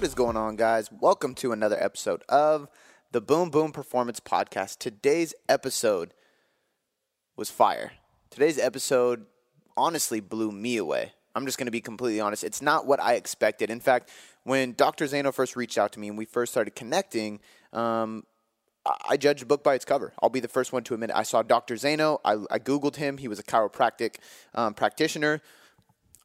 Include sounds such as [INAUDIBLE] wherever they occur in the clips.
What is going on, guys? Welcome to another episode of the Boom Boom Performance Podcast. Today's episode was fire. Today's episode honestly blew me away. I'm just going to be completely honest. It's not what I expected. In fact, when Dr. Zaino first reached out to me and we first started connecting, um, I judged a book by its cover. I'll be the first one to admit it. I saw Dr. Zaino. I, I Googled him. He was a chiropractic um, practitioner.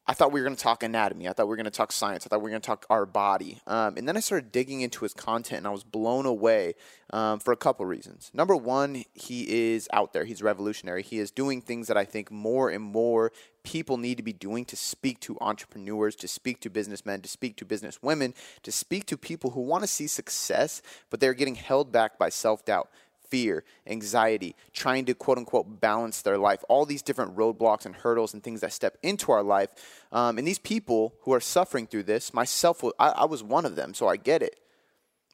I thought we were going to talk anatomy. I thought we were going to talk science. I thought we were going to talk our body. Um, and then I started digging into his content, and I was blown away um, for a couple reasons. Number one, he is out there. He's revolutionary. He is doing things that I think more and more people need to be doing to speak to entrepreneurs, to speak to businessmen, to speak to business women, to speak to people who want to see success, but they're getting held back by self doubt fear, anxiety, trying to quote unquote balance their life, all these different roadblocks and hurdles and things that step into our life. Um, and these people who are suffering through this, myself, I, I was one of them, so I get it.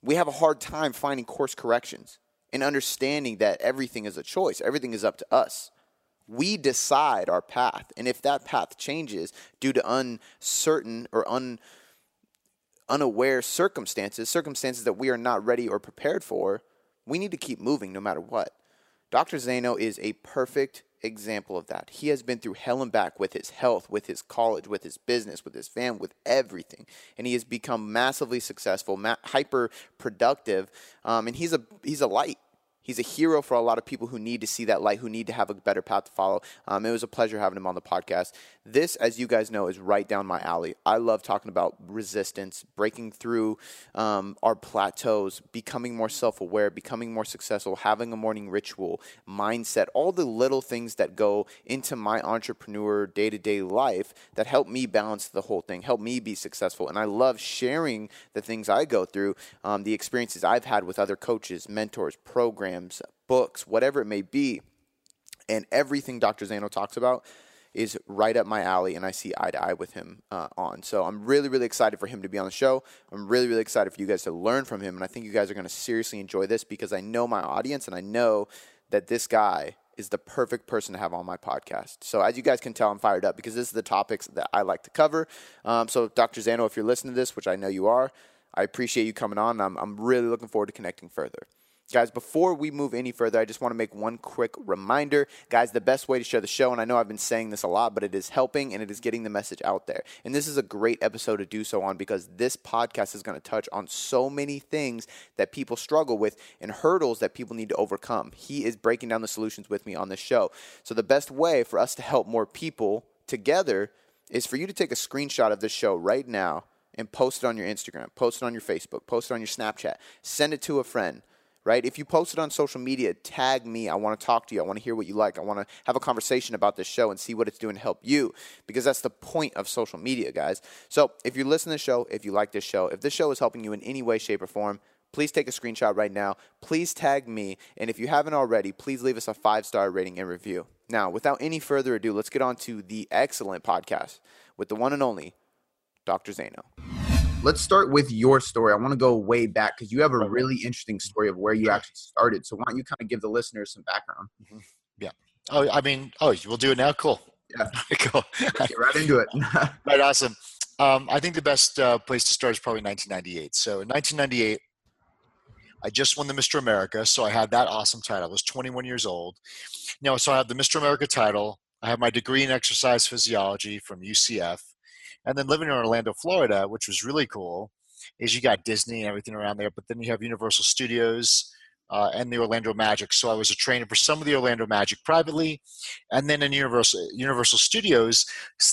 We have a hard time finding course corrections and understanding that everything is a choice, everything is up to us. We decide our path. And if that path changes due to uncertain or un, unaware circumstances, circumstances that we are not ready or prepared for, we need to keep moving no matter what. Dr. Zaino is a perfect example of that. He has been through hell and back with his health, with his college, with his business, with his family, with everything, and he has become massively successful, ma- hyper productive, um, and he's a he's a light. He's a hero for a lot of people who need to see that light, who need to have a better path to follow. Um, it was a pleasure having him on the podcast. This, as you guys know, is right down my alley. I love talking about resistance, breaking through um, our plateaus, becoming more self aware, becoming more successful, having a morning ritual, mindset, all the little things that go into my entrepreneur day to day life that help me balance the whole thing, help me be successful. And I love sharing the things I go through, um, the experiences I've had with other coaches, mentors, programs programs, books, whatever it may be. And everything Dr. Zaino talks about is right up my alley, and I see eye to eye with him uh, on. So I'm really, really excited for him to be on the show. I'm really, really excited for you guys to learn from him, and I think you guys are going to seriously enjoy this because I know my audience, and I know that this guy is the perfect person to have on my podcast. So as you guys can tell, I'm fired up because this is the topics that I like to cover. Um, so Dr. Zaino, if you're listening to this, which I know you are, I appreciate you coming on. I'm, I'm really looking forward to connecting further. Guys, before we move any further, I just want to make one quick reminder. Guys, the best way to share the show, and I know I've been saying this a lot, but it is helping and it is getting the message out there. And this is a great episode to do so on because this podcast is going to touch on so many things that people struggle with and hurdles that people need to overcome. He is breaking down the solutions with me on this show. So, the best way for us to help more people together is for you to take a screenshot of this show right now and post it on your Instagram, post it on your Facebook, post it on your Snapchat, send it to a friend right? If you post it on social media, tag me. I want to talk to you. I want to hear what you like. I want to have a conversation about this show and see what it's doing to help you because that's the point of social media, guys. So if you listen to the show, if you like this show, if this show is helping you in any way, shape, or form, please take a screenshot right now. Please tag me. And if you haven't already, please leave us a five star rating and review. Now, without any further ado, let's get on to the excellent podcast with the one and only Dr. Zaino let's start with your story. I want to go way back because you have a really interesting story of where you actually started. So why don't you kind of give the listeners some background? Mm-hmm. Yeah. Oh, I mean, oh, we'll do it now. Cool. Yeah. [LAUGHS] cool. [LAUGHS] Get right into it. [LAUGHS] right. Awesome. Um, I think the best uh, place to start is probably 1998. So in 1998, I just won the Mr. America, so I had that awesome title. I was 21 years old. You know, so I have the Mr. America title. I have my degree in exercise physiology from UCF. And then living in Orlando, Florida, which was really cool, is you got Disney and everything around there, but then you have Universal Studios uh, and the Orlando Magic. So I was a trainer for some of the Orlando Magic privately, and then in Universal Universal Studios,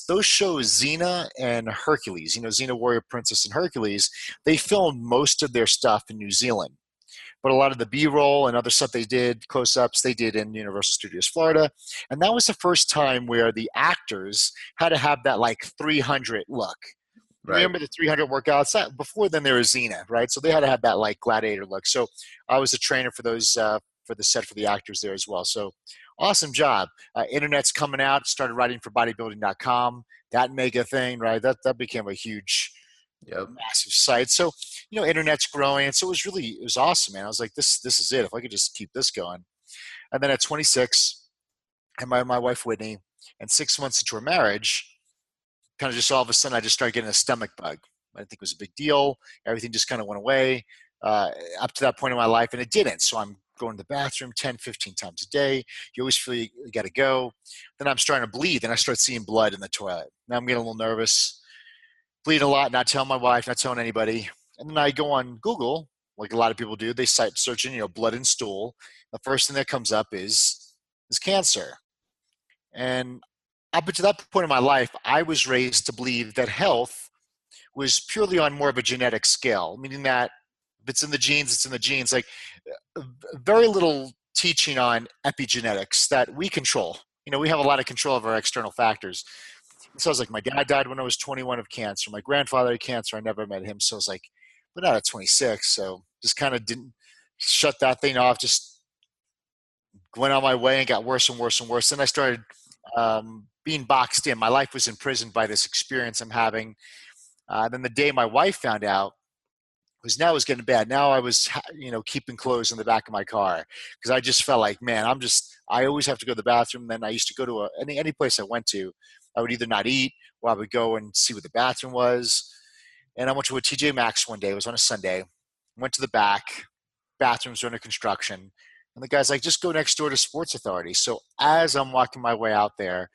those shows Xena and Hercules, you know Xena Warrior Princess and Hercules, they filmed most of their stuff in New Zealand but a lot of the b-roll and other stuff they did close-ups they did in universal studios florida. And that was the first time where the actors had to have that like 300 look. Right. remember the 300 workouts? That, before then there was xena right? So they had to have that like gladiator look. So i was a trainer for those uh, for the set for the actors there as well. So awesome job. Uh, internet's coming out. Started writing for bodybuilding.com that mega thing right? That that became a huge yep. massive site. So, you know, internet's growing. and So it was really, it was awesome, man. I was like, this, this is it. If I could just keep this going. And then at 26, and my, my wife, Whitney, and six months into our marriage, kind of just all of a sudden, I just started getting a stomach bug. I didn't think it was a big deal. Everything just kind of went away uh, up to that point in my life, and it didn't. So I'm going to the bathroom 10, 15 times a day. You always feel you got to go. Then I'm starting to bleed, and I start seeing blood in the toilet. Now I'm getting a little nervous, bleeding a lot, not telling my wife, not telling anybody. And then I go on Google, like a lot of people do. They start searching, you know, blood and stool. The first thing that comes up is is cancer. And up to that point in my life, I was raised to believe that health was purely on more of a genetic scale, meaning that if it's in the genes, it's in the genes. Like uh, very little teaching on epigenetics that we control. You know, we have a lot of control of our external factors. So I was like, my dad died when I was 21 of cancer. My grandfather had cancer. I never met him. So I was like, but not at 26. So just kind of didn't shut that thing off. Just went on my way and got worse and worse and worse. Then I started um, being boxed in. My life was imprisoned by this experience I'm having. Uh, then the day my wife found out, was now was getting bad. Now I was, you know, keeping clothes in the back of my car because I just felt like, man, I'm just, I always have to go to the bathroom. Then I used to go to a, any, any place I went to, I would either not eat or I would go and see what the bathroom was. And I went to a TJ Maxx one day. It was on a Sunday. Went to the back. Bathrooms are under construction. And the guy's like, just go next door to Sports Authority. So as I'm walking my way out there,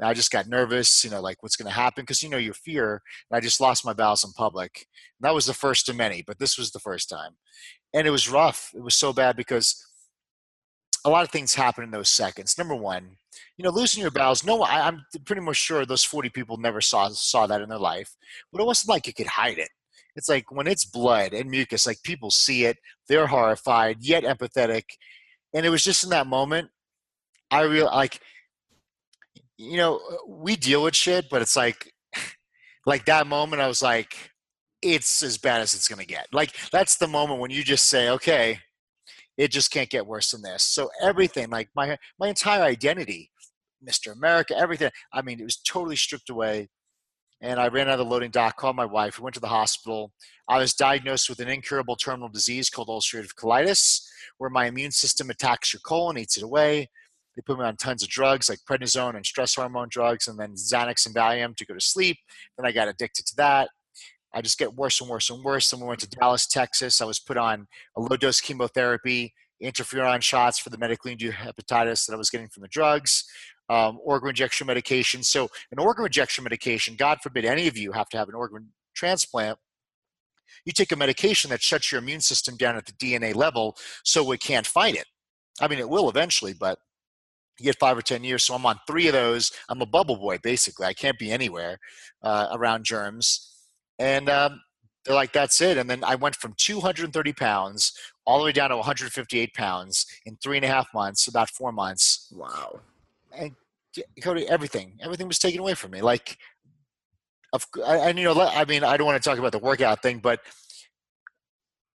I just got nervous, you know, like what's going to happen because you know your fear. And I just lost my bowels in public. And that was the first of many, but this was the first time, and it was rough. It was so bad because a lot of things happen in those seconds. Number one, you know, losing your bowels. No, I, I'm pretty much sure those 40 people never saw saw that in their life, but it wasn't like you could hide it. It's like when it's blood and mucus, like people see it, they're horrified yet empathetic, and it was just in that moment I real like you know, uh, we deal with shit, but it's like, [SIGHS] like that moment, I was like, it's as bad as it's gonna get. Like that's the moment when you just say, okay, it just can't get worse than this. So everything, like my my entire identity, Mr. America, everything. I mean, it was totally stripped away. And I ran out of the loading dock, called my wife, we went to the hospital. I was diagnosed with an incurable terminal disease called ulcerative colitis, where my immune system attacks your colon, eats it away. They put me on tons of drugs like prednisone and stress hormone drugs, and then Xanax and Valium to go to sleep. Then I got addicted to that. I just get worse and worse and worse. Then we went to Dallas, Texas. I was put on a low dose chemotherapy, interferon shots for the medically induced hepatitis that I was getting from the drugs, um, organ rejection medication. So, an organ rejection medication, God forbid any of you have to have an organ transplant. You take a medication that shuts your immune system down at the DNA level so it can't fight it. I mean, it will eventually, but you get five or ten years. So I'm on three of those. I'm a bubble boy basically. I can't be anywhere uh, around germs, and um, they're like, that's it. And then I went from 230 pounds all the way down to 158 pounds in three and a half months, about four months. Wow. And Cody, everything, everything was taken away from me. Like, of, and you know, I mean, I don't want to talk about the workout thing, but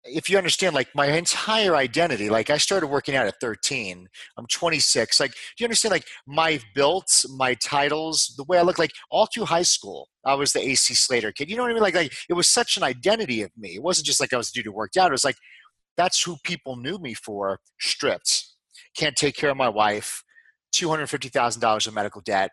if you understand like my entire identity like i started working out at 13 i'm 26 like do you understand like my built my titles the way i look like all through high school i was the ac slater kid you know what i mean? Like, like it was such an identity of me it wasn't just like i was the dude who worked out it was like that's who people knew me for stripped can't take care of my wife $250000 of medical debt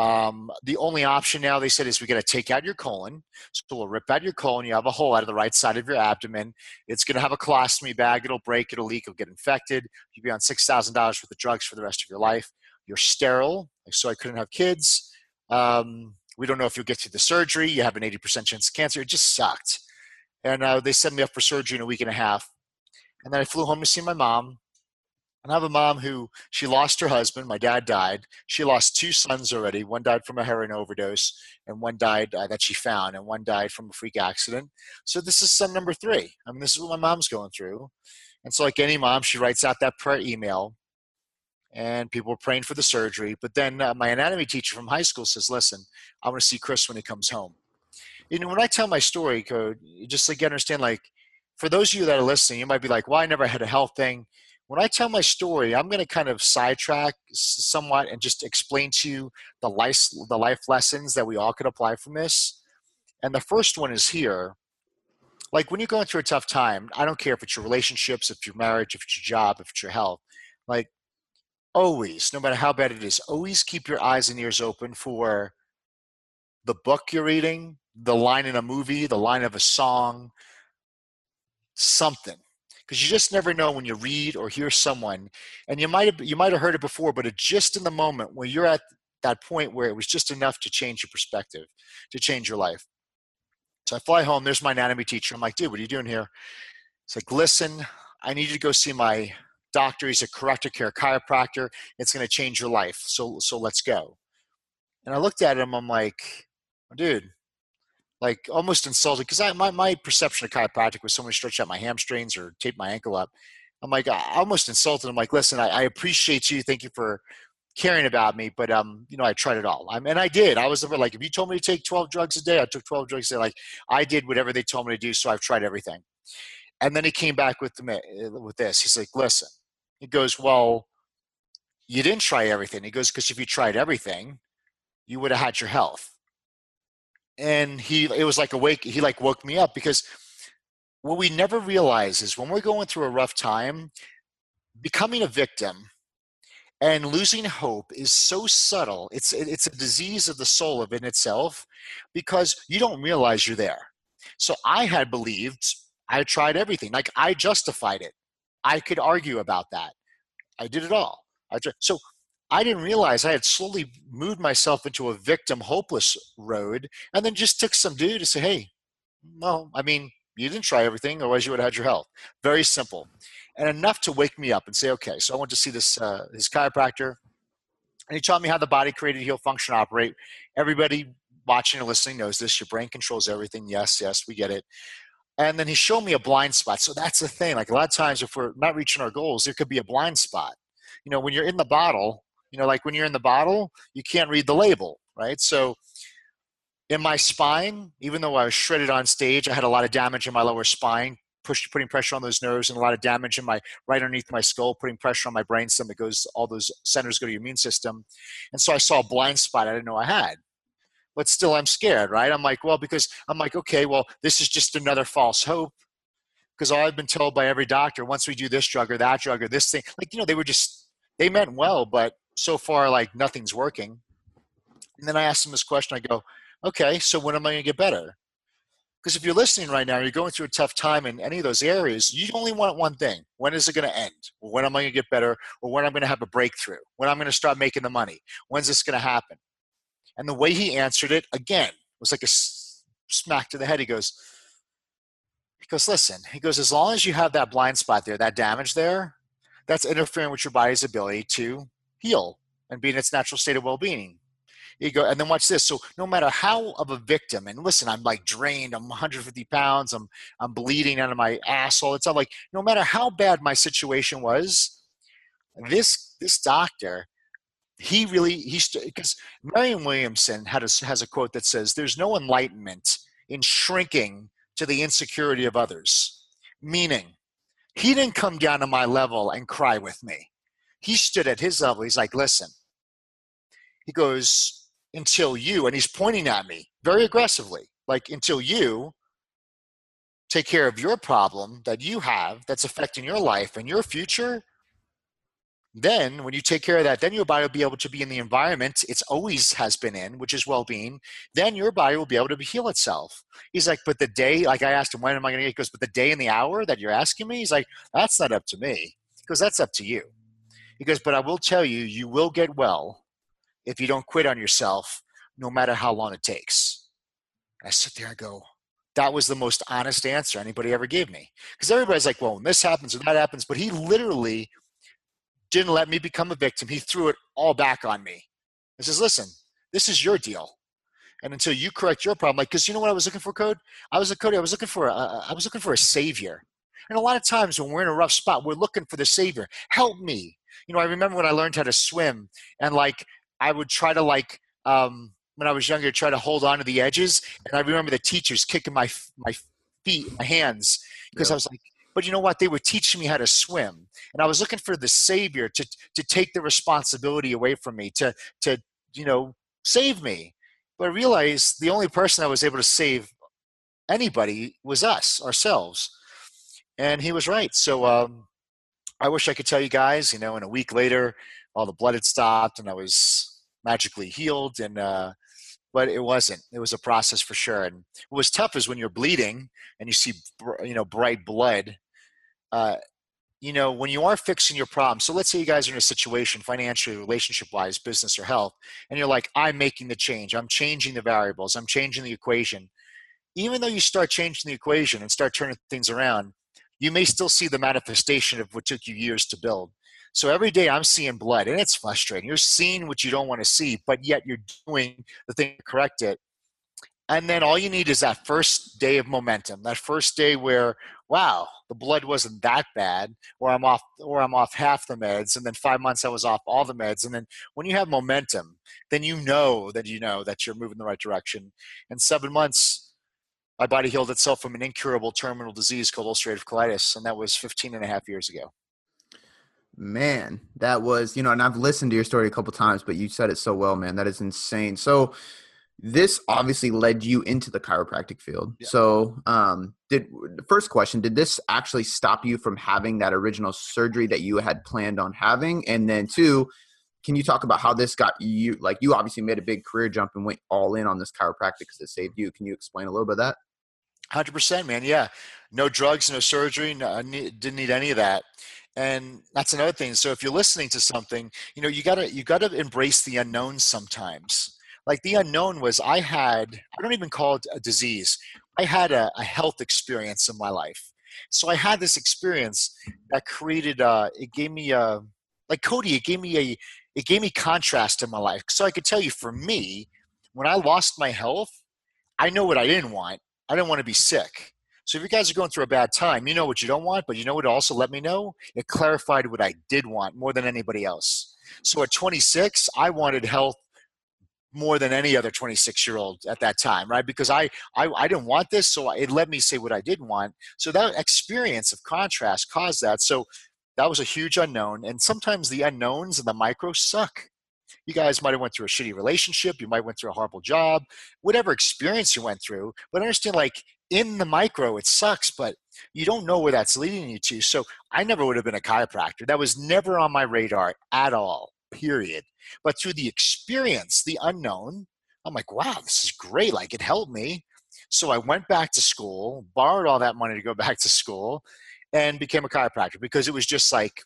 um, the only option now, they said, is we got to take out your colon. So we'll rip out your colon. You have a hole out of the right side of your abdomen. It's going to have a colostomy bag. It'll break. It'll leak. It'll get infected. You'll be on $6,000 worth of drugs for the rest of your life. You're sterile, so I couldn't have kids. Um, we don't know if you'll get through the surgery. You have an 80% chance of cancer. It just sucked. And uh, they sent me up for surgery in a week and a half. And then I flew home to see my mom. And I have a mom who she lost her husband. My dad died. She lost two sons already. One died from a heroin overdose, and one died uh, that she found, and one died from a freak accident. So this is son number three. I mean, this is what my mom's going through. And so, like any mom, she writes out that prayer email, and people are praying for the surgery. But then uh, my anatomy teacher from high school says, "Listen, I want to see Chris when he comes home." You know, when I tell my story, code, just like you understand, like for those of you that are listening, you might be like, "Well, I never had a health thing." When I tell my story, I'm going to kind of sidetrack somewhat and just explain to you the life, the life lessons that we all could apply from this. And the first one is here. Like when you're going through a tough time, I don't care if it's your relationships, if it's your marriage, if it's your job, if it's your health. Like always, no matter how bad it is, always keep your eyes and ears open for the book you're reading, the line in a movie, the line of a song, something. Because you just never know when you read or hear someone, and you might have you might have heard it before, but just in the moment where you're at that point where it was just enough to change your perspective, to change your life. So I fly home. There's my anatomy teacher. I'm like, dude, what are you doing here? It's like, listen, I need you to go see my doctor. He's a corrective care chiropractor. It's going to change your life. So so let's go. And I looked at him. I'm like, dude, like almost insulted because I my, my perception of chiropractic was someone stretch out my hamstrings or tape my ankle up. I'm like, I almost insulted. I'm like, listen, I, I appreciate you. Thank you for caring about me, but um, you know, I tried it all. I mean, I did. I was like, if you told me to take 12 drugs a day, I took 12 drugs a day. Like I did whatever they told me to do. So I've tried everything. And then he came back with the, with this. He's like, listen, he goes, well, you didn't try everything. He goes, because if you tried everything, you would have had your health. And he, it was like a wake. He like woke me up because what we never realize is when we're going through a rough time, becoming a victim and losing hope is so subtle. It's it's a disease of the soul of in itself because you don't realize you're there. So I had believed I tried everything. Like I justified it. I could argue about that. I did it all. I tried. So I didn't realize I had slowly moved myself into a victim hopeless road and then just took some dude to say, hey, well, I mean, you didn't try everything, otherwise you would have had your health. Very simple. And enough to wake me up and say, okay, so I went to see this uh, his chiropractor, and he taught me how the body created heal function operate. Everybody watching or listening knows this. Your brain controls everything. Yes, yes, we get it. And then he showed me a blind spot. So that's the thing. Like a lot of times, if we're not reaching our goals, there could be a blind spot. You know, when you're in the bottle, you know, like when you're in the bottle, you can't read the label, right? So in my spine, even though I was shredded on stage, I had a lot of damage in my lower spine, push, putting pressure on those nerves, and a lot of damage in my right underneath my skull, putting pressure on my brainstem that goes, all those centers go to your immune system. And so I saw a blind spot I didn't know I had. But still, I'm scared, right? I'm like, well, because I'm like, okay, well, this is just another false hope. Because all I've been told by every doctor, once we do this drug or that drug or this thing, like, you know, they were just, they meant well, but so far, like, nothing's working. And then I asked them this question I go, okay, so when am I going to get better? Because if you're listening right now, you're going through a tough time in any of those areas, you only want one thing. When is it going to end? Or when am I going to get better? Or when I'm going to have a breakthrough? When I'm going to start making the money? When's this going to happen? And the way he answered it, again, was like a smack to the head. He goes, he goes, listen, he goes, as long as you have that blind spot there, that damage there, that's interfering with your body's ability to heal and be in its natural state of well-being. You go, and then watch this. So no matter how of a victim, and listen, I'm like drained. I'm 150 pounds. I'm I'm bleeding out of my asshole. It's not like no matter how bad my situation was, this this doctor, he really he's because Marianne Williamson had a, has a quote that says, "There's no enlightenment in shrinking to the insecurity of others." Meaning, he didn't come down to my level and cry with me. He stood at his level. He's like, "Listen." He goes, until you, and he's pointing at me very aggressively, like until you take care of your problem that you have that's affecting your life and your future, then when you take care of that, then your body will be able to be in the environment it's always has been in, which is well-being. Then your body will be able to heal itself. He's like, but the day, like I asked him, when am I going to get? He goes, but the day and the hour that you're asking me, he's like, that's not up to me. Because that's up to you. He goes, but I will tell you, you will get well if you don't quit on yourself, no matter how long it takes. I sit there and go, that was the most honest answer anybody ever gave me. Because everybody's like, well, when this happens or that happens, but he literally didn't let me become a victim. He threw it all back on me. He says, listen, this is your deal. And until you correct your problem, like, because you know what I was looking for, Code? I was a Cody. I was looking for a, I was looking for a savior. And a lot of times when we're in a rough spot, we're looking for the savior. Help me. You know, I remember when I learned how to swim, and like I would try to like um, when I was younger, try to hold on to the edges. And I remember the teachers kicking my my feet, my hands, because I was like, but you know what? They were teaching me how to swim, and I was looking for the savior to to take the responsibility away from me, to to you know save me. But I realized the only person that was able to save anybody was us, ourselves. And he was right. So um, I wish I could tell you guys, you know, in a week later, all the blood had stopped and I was magically healed and uh, but it wasn't. It was a process for sure. And what was tough is when you're bleeding and you see, you know, bright blood. Uh, you know, when you are fixing your problem, so let's say you guys are in a situation financially, relationship wise, business or health, and you're like, I'm making the change, I'm changing the variables, I'm changing the equation. Even though you start changing the equation and start turning things around, you may still see the manifestation of what took you years to build. So every day I'm seeing blood and it's frustrating. You're seeing what you don't want to see, but yet you're doing the thing to correct it. And then all you need is that first day of momentum, that first day where, wow, the blood wasn't that bad, or I'm off, or I'm off half the meds, and then five months I was off all the meds. And then when you have momentum, then you know that you know that you're moving the right direction. And seven months, my body healed itself from an incurable terminal disease called ulcerative colitis, and that was 15 and a half years ago. Man, that was, you know, and I've listened to your story a couple times, but you said it so well, man. That is insane. So, this obviously led you into the chiropractic field. Yeah. So, um, did the first question, did this actually stop you from having that original surgery that you had planned on having? And then, two, can you talk about how this got you? Like, you obviously made a big career jump and went all in on this chiropractic because it saved you. Can you explain a little bit of that? Hundred percent, man. Yeah, no drugs, no surgery. No, didn't need any of that and that's another thing so if you're listening to something you know you gotta you gotta embrace the unknown sometimes like the unknown was i had i don't even call it a disease i had a, a health experience in my life so i had this experience that created uh it gave me a like cody it gave me a it gave me contrast in my life so i could tell you for me when i lost my health i know what i didn't want i didn't want to be sick so if you guys are going through a bad time, you know what you don't want, but you know what also let me know? It clarified what I did want more than anybody else. So at 26, I wanted health more than any other 26 year old at that time, right? Because I, I, I didn't want this, so it let me say what I didn't want. So that experience of contrast caused that. So that was a huge unknown. And sometimes the unknowns and the micro suck. You guys might have went through a shitty relationship. You might went through a horrible job, whatever experience you went through. But understand, like in the micro, it sucks, but you don't know where that's leading you to. So I never would have been a chiropractor. That was never on my radar at all, period. But through the experience, the unknown, I'm like, wow, this is great. Like it helped me. So I went back to school, borrowed all that money to go [LAUGHS] back to school, and became a chiropractor because it was just like,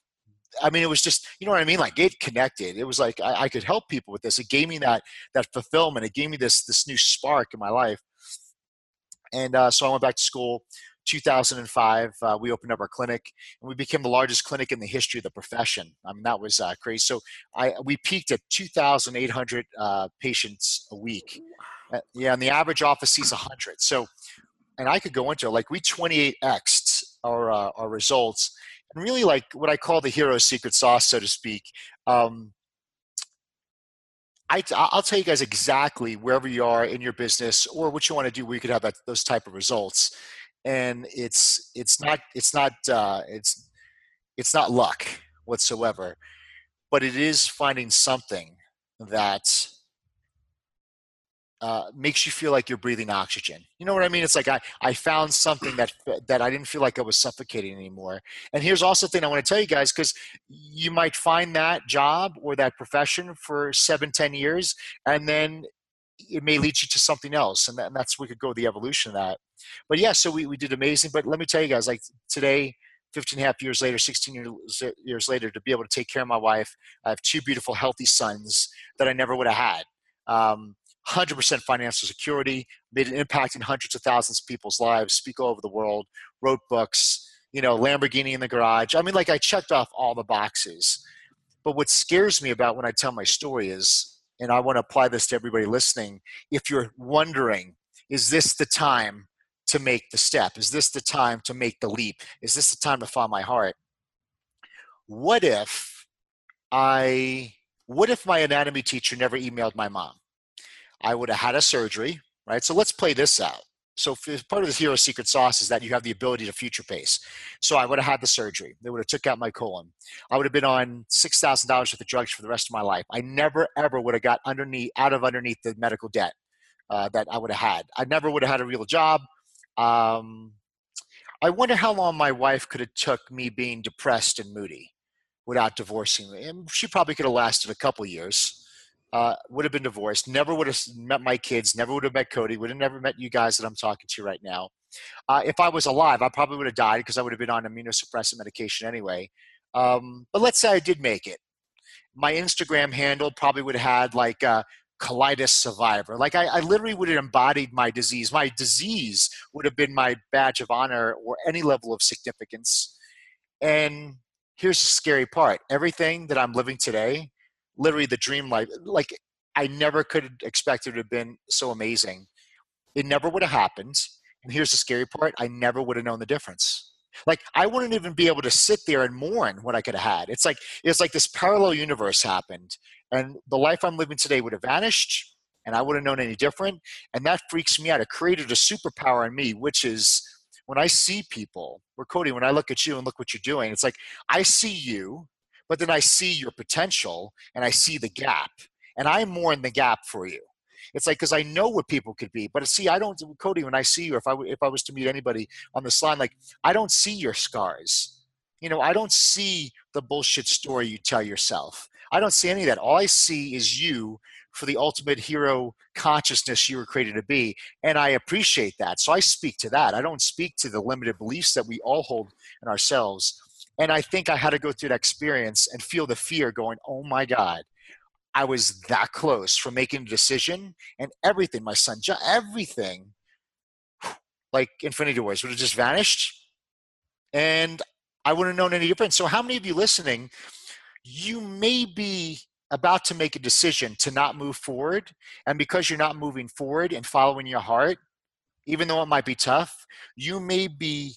I mean, it was just, you know what I mean? Like it connected. It was like I, I could help people with this. It gave me that that fulfillment. It gave me this this new spark in my life. And uh, so I went back to school. 2005, uh, we opened up our clinic, and we became the largest clinic in the history of the profession. I mean, that was uh, crazy. So I we peaked at 2,800 uh, patients a week. Uh, yeah, and the average office sees 100. So, and I could go into like we 28xed our uh, our results, and really like what I call the hero secret sauce, so to speak. Um, I, I'll tell you guys exactly wherever you are in your business or what you want to do where you could have that, those type of results. And it's it's not it's not uh, it's it's not luck whatsoever, but it is finding something that uh, makes you feel like you're breathing oxygen. You know what I mean? It's like I, I found something that that I didn't feel like I was suffocating anymore. And here's also the thing I want to tell you guys because you might find that job or that profession for seven, ten years, and then it may lead you to something else, and, that, and that's we could go the evolution of that. But yeah, so we, we did amazing. But let me tell you guys, like today, 15 and a half years later, 16 years, years later, to be able to take care of my wife, I have two beautiful, healthy sons that I never would have had. Um, 100% financial security, made an impact in hundreds of thousands of people's lives, speak all over the world, wrote books, you know, Lamborghini in the garage. I mean, like I checked off all the boxes. But what scares me about when I tell my story is, and I want to apply this to everybody listening, if you're wondering, is this the time to make the step? Is this the time to make the leap? Is this the time to find my heart? What if I, what if my anatomy teacher never emailed my mom? I would have had a surgery, right? So let's play this out. So part of the hero secret sauce is that you have the ability to future pace. So I would have had the surgery. They would have took out my colon. I would have been on six thousand dollars worth of drugs for the rest of my life. I never ever would have got underneath out of underneath the medical debt uh, that I would have had. I never would have had a real job. Um, I wonder how long my wife could have took me being depressed and moody without divorcing me. And she probably could have lasted a couple years uh, would have been divorced, never would have met my kids, never would have met Cody, would have never met you guys that I'm talking to right now. Uh, if I was alive, I probably would have died because I would have been on immunosuppressant medication anyway. Um, but let's say I did make it. My Instagram handle probably would have had like a colitis survivor. Like I, I literally would have embodied my disease. My disease would have been my badge of honor or any level of significance. And here's the scary part everything that I'm living today, literally the dream life, like I never could have expected it to have been so amazing. It never would have happened. And here's the scary part I never would have known the difference. Like I wouldn't even be able to sit there and mourn what I could have had. It's like it's like this parallel universe happened, and the life I'm living today would have vanished, and I wouldn't known any different. And that freaks me out. It created a superpower in me, which is when I see people, or Cody, when I look at you and look what you're doing, it's like I see you, but then I see your potential and I see the gap, and I'm more in the gap for you. It's like because I know what people could be, but see, I don't, Cody. When I see you, if I if I was to meet anybody on this line, like I don't see your scars. You know, I don't see the bullshit story you tell yourself. I don't see any of that. All I see is you for the ultimate hero consciousness you were created to be. And I appreciate that. So I speak to that. I don't speak to the limited beliefs that we all hold in ourselves. And I think I had to go through that experience and feel the fear going, oh my God, I was that close from making a decision and everything, my son, everything, like Infinity Wars, would have just vanished. And I wouldn't have known any difference. So, how many of you listening, you may be about to make a decision to not move forward. And because you're not moving forward and following your heart, even though it might be tough, you may be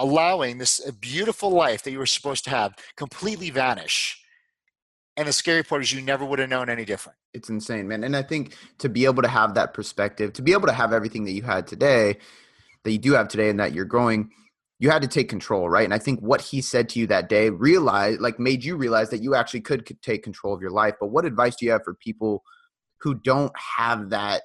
allowing this uh, beautiful life that you were supposed to have completely vanish and the scary part is you never would have known any different. It's insane, man. And I think to be able to have that perspective, to be able to have everything that you had today, that you do have today, and that you're growing, you had to take control, right? And I think what he said to you that day realized, like, made you realize that you actually could, could take control of your life. But what advice do you have for people who don't have that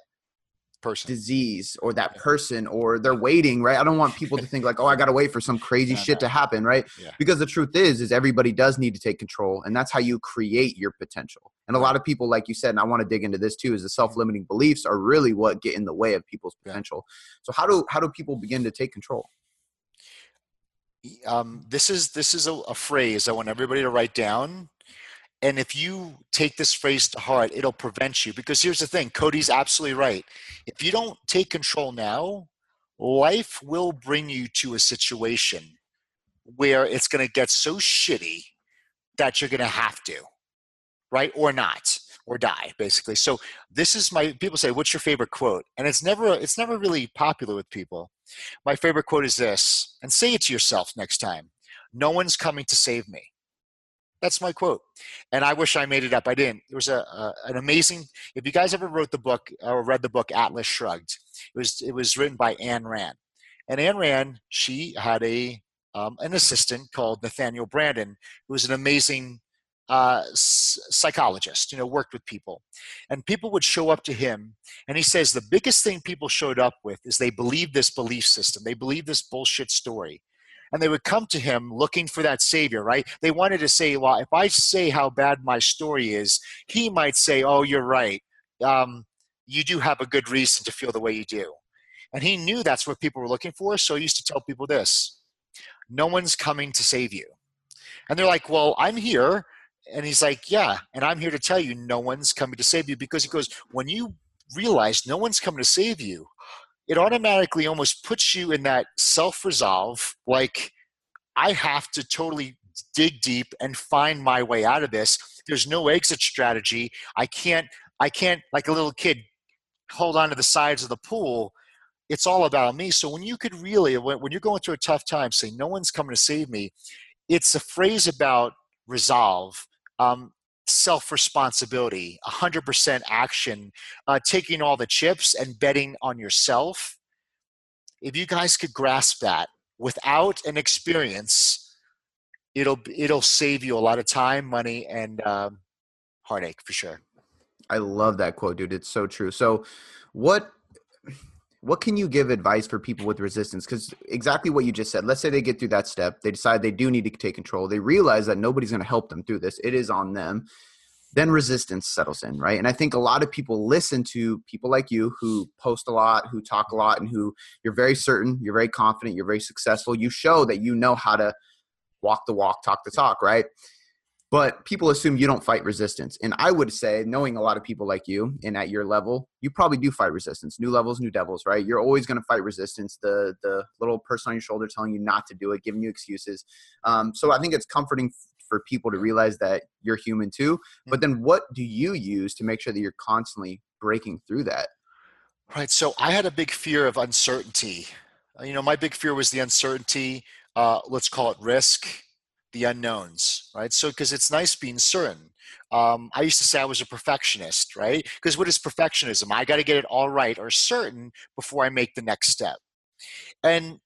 person. disease or that person or they're waiting right? I don't want people to think like oh i gotta wait for some crazy no, [LAUGHS] shit no. to happen right? Yeah. because the truth is is everybody does need to take control and that's how you create your potential. And a lot of people like you said and i want to dig into this too is the self-limiting beliefs are really what get in the way of people's potential. Yeah. so how do how do people begin to take control? Um, this is this is a, a phrase i want everybody to write down and if you take this phrase to heart, it'll prevent you. Because here's the thing Cody's absolutely right. If you don't take control now, life will bring you to a situation where it's going to get so shitty that you're going to have to, right? Or not, or die, basically. So this is my people say, "What's your favorite quote?" And it's never it's never really popular with people. My favorite quote is this, and say it to yourself next time: "No one's coming to save me." That's my quote. And I wish I made it up. I didn't. It was a, a, an amazing. If you guys ever wrote the book or read the book Atlas Shrugged, it was it was written by Ayn Rand. And Ayn Rand, she had a um, an assistant called Nathaniel Branden, who was an amazing uh, psychologist. You know, worked with people, and people would show up to him, and he says the biggest thing people showed up with is they believe this belief system. They believe this bullshit story and they would come to him looking for that savior, right? They wanted to say, well, if I say how bad my story is, he might say, oh, you're right. Um, you do have a good reason to feel the way you do. And he knew that's what people were looking for. So he used to tell people this no one's coming to save you. And they're like, well, I'm here. And he's like, yeah. And I'm here to tell you, no one's coming to save you because he goes, when you realize no one's coming to save you, it automatically almost puts you in that self resolve like i have to totally dig deep and find my way out of this. There's no exit strategy. I can't i can't like a little kid hold on to the sides of the pool. It's all about me. So when you could really when you're going through a tough time say no one's coming to save me it's a phrase about resolve. Um, self responsibility, 100% action, uh, taking all the chips and betting on yourself. If you guys could grasp that without an experience, it'll it'll save you a lot of time, money, and um, heartache for sure. I love that quote, dude. It's so true. So, what what can you give advice for people with resistance because exactly what you just said let's say they get through that step they decide they do need to take control they realize that nobody's going to help them through this it is on them then resistance settles in, right? And I think a lot of people listen to people like you who post a lot, who talk a lot, and who you're very certain, you're very confident, you're very successful. You show that you know how to walk the walk, talk the talk, right? But people assume you don't fight resistance. And I would say, knowing a lot of people like you and at your level, you probably do fight resistance. New levels, new devils, right? You're always going to fight resistance. The the little person on your shoulder telling you not to do it, giving you excuses. Um, so I think it's comforting for people to realize that you're human too. But then what do you use to make sure that you're constantly breaking through that? Right. So I had a big fear of uncertainty. Uh, you know, my big fear was the uncertainty, uh, let's call it risk, the unknowns, right? So, because it's nice being certain. Um, I used to say I was a perfectionist, right? Because what is perfectionism? I got to get it all right or certain before I make the next step. And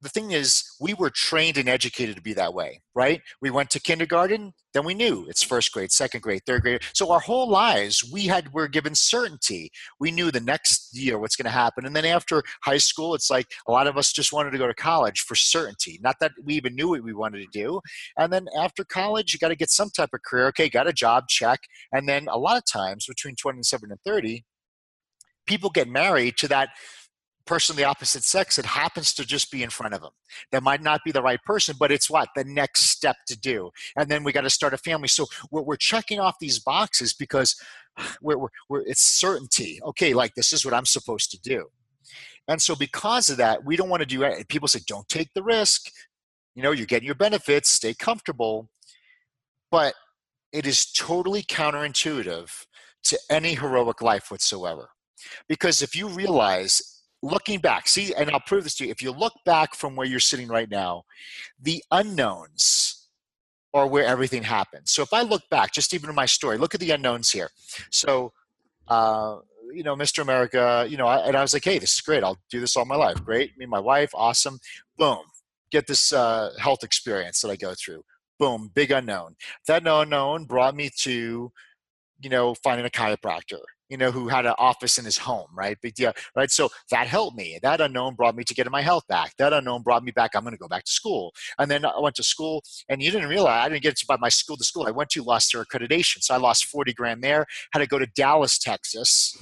the thing is, we were trained and educated to be that way, right? We went to kindergarten, then we knew it's first grade, second grade, third grade. So our whole lives, we had were given certainty. We knew the next year what's going to happen, and then after high school, it's like a lot of us just wanted to go to college for certainty. Not that we even knew what we wanted to do. And then after college, you got to get some type of career. Okay, got a job, check. And then a lot of times between 27 and 30, people get married to that person of the opposite sex that happens to just be in front of them. That might not be the right person, but it's what? The next step to do. And then we got to start a family. So we're, we're checking off these boxes because [SIGHS] we're, we're, we're, it's certainty. Okay, like this is what I'm supposed to do. And so because of that, we don't want to do it. People say, don't take the risk. You know, you're getting your benefits, stay comfortable. But it is totally counterintuitive to any heroic life whatsoever. Because if you realize looking back, see, and I'll prove this to you. If you look back from where you're sitting right now, the unknowns are where everything happens. So if I look back, just even in my story, look at the unknowns here. So, uh, you know, Mr. America, you know, I, and I was like, hey, this is great. I'll do this all my life. Great. Me and my wife, awesome. Boom. Get this uh, health experience that I go through. Boom. Big unknown. That unknown brought me to, you know, finding a chiropractor you know, who had an office in his home, right? Big deal, right? So that helped me. That unknown brought me to getting my health back. That unknown brought me back. I'm going to go back to school. And then I went to school, and you didn't realize I didn't get to by my school. The school I went to lost their accreditation, so I lost 40 grand there. Had to go to Dallas, Texas,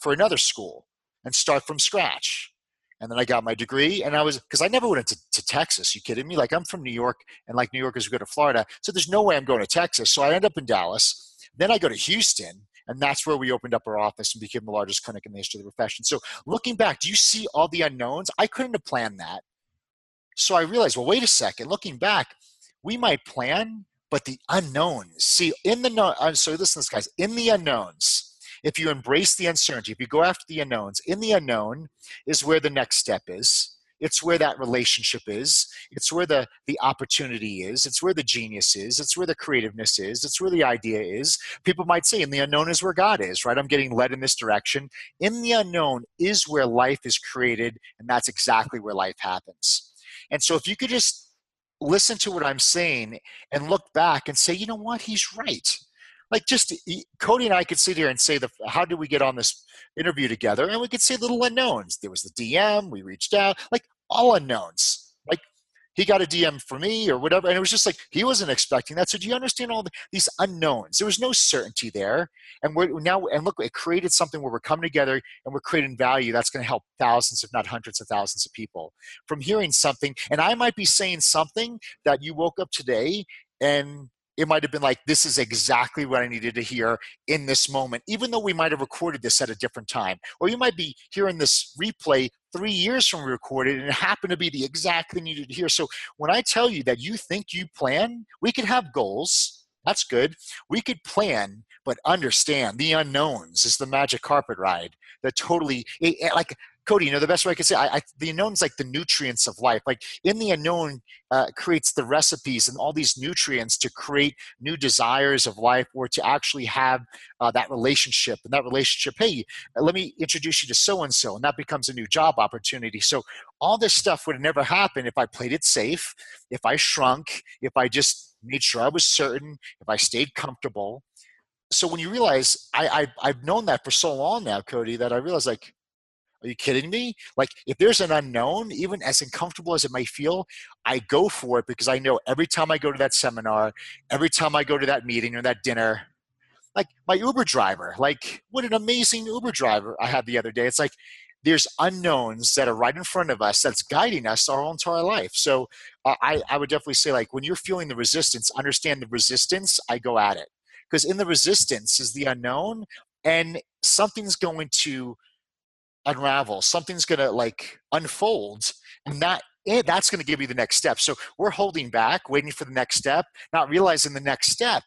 for another school and start from scratch. And then I got my degree, and I was because I never went into to Texas. You kidding me? Like I'm from New York, and like New Yorkers go to Florida, so there's no way I'm going to Texas. So I end up in Dallas. Then I go to Houston and that's where we opened up our office and became the largest clinic in the history of the profession. So looking back, do you see all the unknowns? I couldn't have planned that. So I realized, well, wait a second. Looking back, we might plan, but the unknowns. See, in the no, uh, so listen, this guys. In the unknowns, if you embrace the uncertainty, if you go after the unknowns, in the unknown is where the next step is. It's where that relationship is. It's where the, the opportunity is. It's where the genius is. It's where the creativeness is. It's where the idea is. People might say, in the unknown is where God is, right? I'm getting led in this direction. In the unknown is where life is created, and that's exactly where life happens. And so if you could just listen to what I'm saying and look back and say, you know what, he's right like just Cody and I could sit here and say the how did we get on this interview together, and we could say little unknowns. There was the DM, we reached out, like all unknowns. Like he got a DM for me or whatever, and it was just like he wasn't expecting that. So do you understand all the, these unknowns? There was no certainty there, and we're now and look, it created something where we're coming together and we're creating value that's going to help thousands, if not hundreds of thousands of people from hearing something. And I might be saying something that you woke up today and it might have been like, this is exactly what I needed to hear in this moment, even though we might have recorded this at a different time. Or you might be hearing this replay three years from recorded and it happened to be the exact thing you needed to hear. So when I tell you that you think you plan, we could have goals. That's good. We could plan, but understand the unknowns is the magic carpet ride that totally, it, like Cody, you know, the best way I could say, I, I, the unknown is like the nutrients of life. Like in the unknown uh, creates the recipes and all these nutrients to create new desires of life or to actually have uh, that relationship. And that relationship, hey, let me introduce you to so and so, and that becomes a new job opportunity. So all this stuff would have never happened if I played it safe, if I shrunk, if I just made sure I was certain, if I stayed comfortable. So when you realize I, I I've known that for so long now, Cody, that I realize like are you kidding me? Like, if there's an unknown, even as uncomfortable as it may feel, I go for it because I know every time I go to that seminar, every time I go to that meeting or that dinner, like my Uber driver, like what an amazing Uber driver I had the other day. It's like there's unknowns that are right in front of us that's guiding us our whole entire life. So uh, I, I would definitely say like when you're feeling the resistance, understand the resistance, I go at it. Because in the resistance is the unknown and something's going to unravel, something's going to like unfold and that eh, that's going to give you the next step. So we're holding back, waiting for the next step, not realizing the next step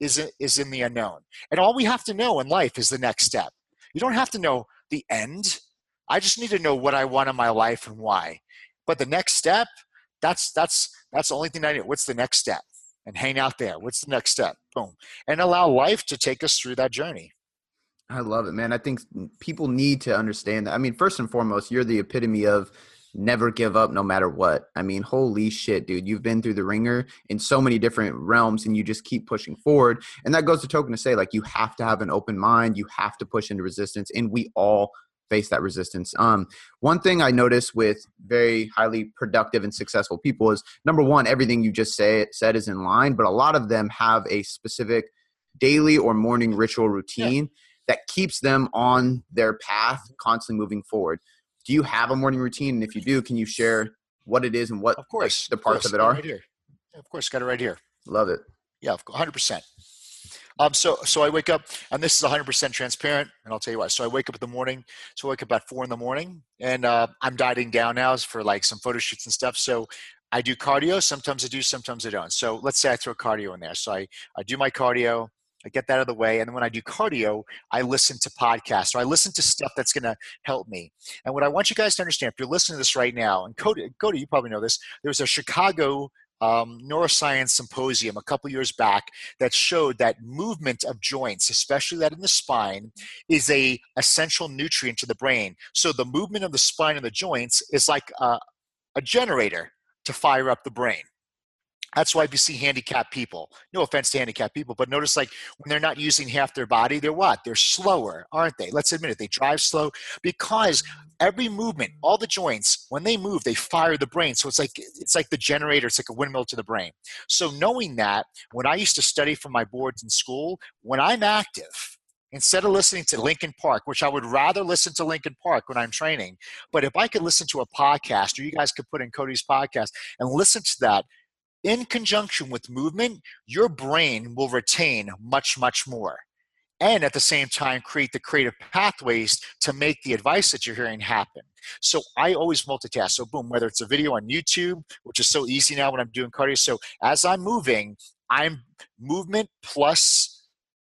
is, is in the unknown. And all we have to know in life is the next step. You don't have to know the end. I just need to know what I want in my life and why. But the next step, that's that's that's the only thing I need. What's the next step? And hang out there. What's the next step? Boom. And allow life to take us through that journey. I love it, man. I think people need to understand that. I mean, first and foremost, you're the epitome of never give up no matter what. I mean, holy shit, dude. You've been through the ringer in so many different realms and you just keep pushing forward. And that goes to token to say, like, you have to have an open mind. You have to push into resistance. And we all face that resistance. Um, one thing I notice with very highly productive and successful people is number one, everything you just say said is in line, but a lot of them have a specific daily or morning ritual routine yeah. That keeps them on their path, constantly moving forward do you have a morning routine? And if you do, can you share what it is and what of course like, the parts of, of it are? Right here. Of course, got it right here. Love it. Yeah, 100%. Um, so, so I wake up, and this is 100% transparent, and I'll tell you why. So I wake up in the morning. So I wake up at four in the morning, and uh, I'm dieting down now for like some photo shoots and stuff. So I do cardio. Sometimes I do, sometimes I don't. So let's say I throw cardio in there. So I, I do my cardio. I get that out of the way. And when I do cardio, I listen to podcasts or I listen to stuff that's going to help me. And what I want you guys to understand, if you're listening to this right now, and Cody, Cody you probably know this, there was a Chicago um, neuroscience symposium a couple years back that showed that movement of joints, especially that in the spine, is a essential nutrient to the brain. So the movement of the spine and the joints is like a, a generator to fire up the brain. That's why we see handicapped people. No offense to handicapped people, but notice like when they're not using half their body, they're what? They're slower, aren't they? Let's admit it. They drive slow because every movement, all the joints, when they move, they fire the brain. So it's like it's like the generator, it's like a windmill to the brain. So knowing that, when I used to study for my boards in school, when I'm active, instead of listening to Linkin Park, which I would rather listen to Linkin Park when I'm training, but if I could listen to a podcast, or you guys could put in Cody's podcast and listen to that, in conjunction with movement, your brain will retain much, much more. And at the same time, create the creative pathways to make the advice that you're hearing happen. So I always multitask. So, boom, whether it's a video on YouTube, which is so easy now when I'm doing cardio. So, as I'm moving, I'm movement plus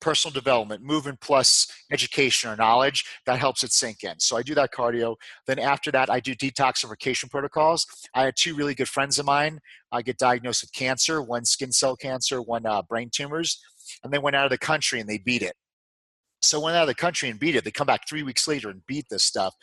personal development, movement plus education or knowledge, that helps it sink in. So I do that cardio. Then after that, I do detoxification protocols. I had two really good friends of mine I get diagnosed with cancer, one skin cell cancer, one uh, brain tumors, and they went out of the country and they beat it. So went out of the country and beat it. They come back three weeks later and beat this stuff.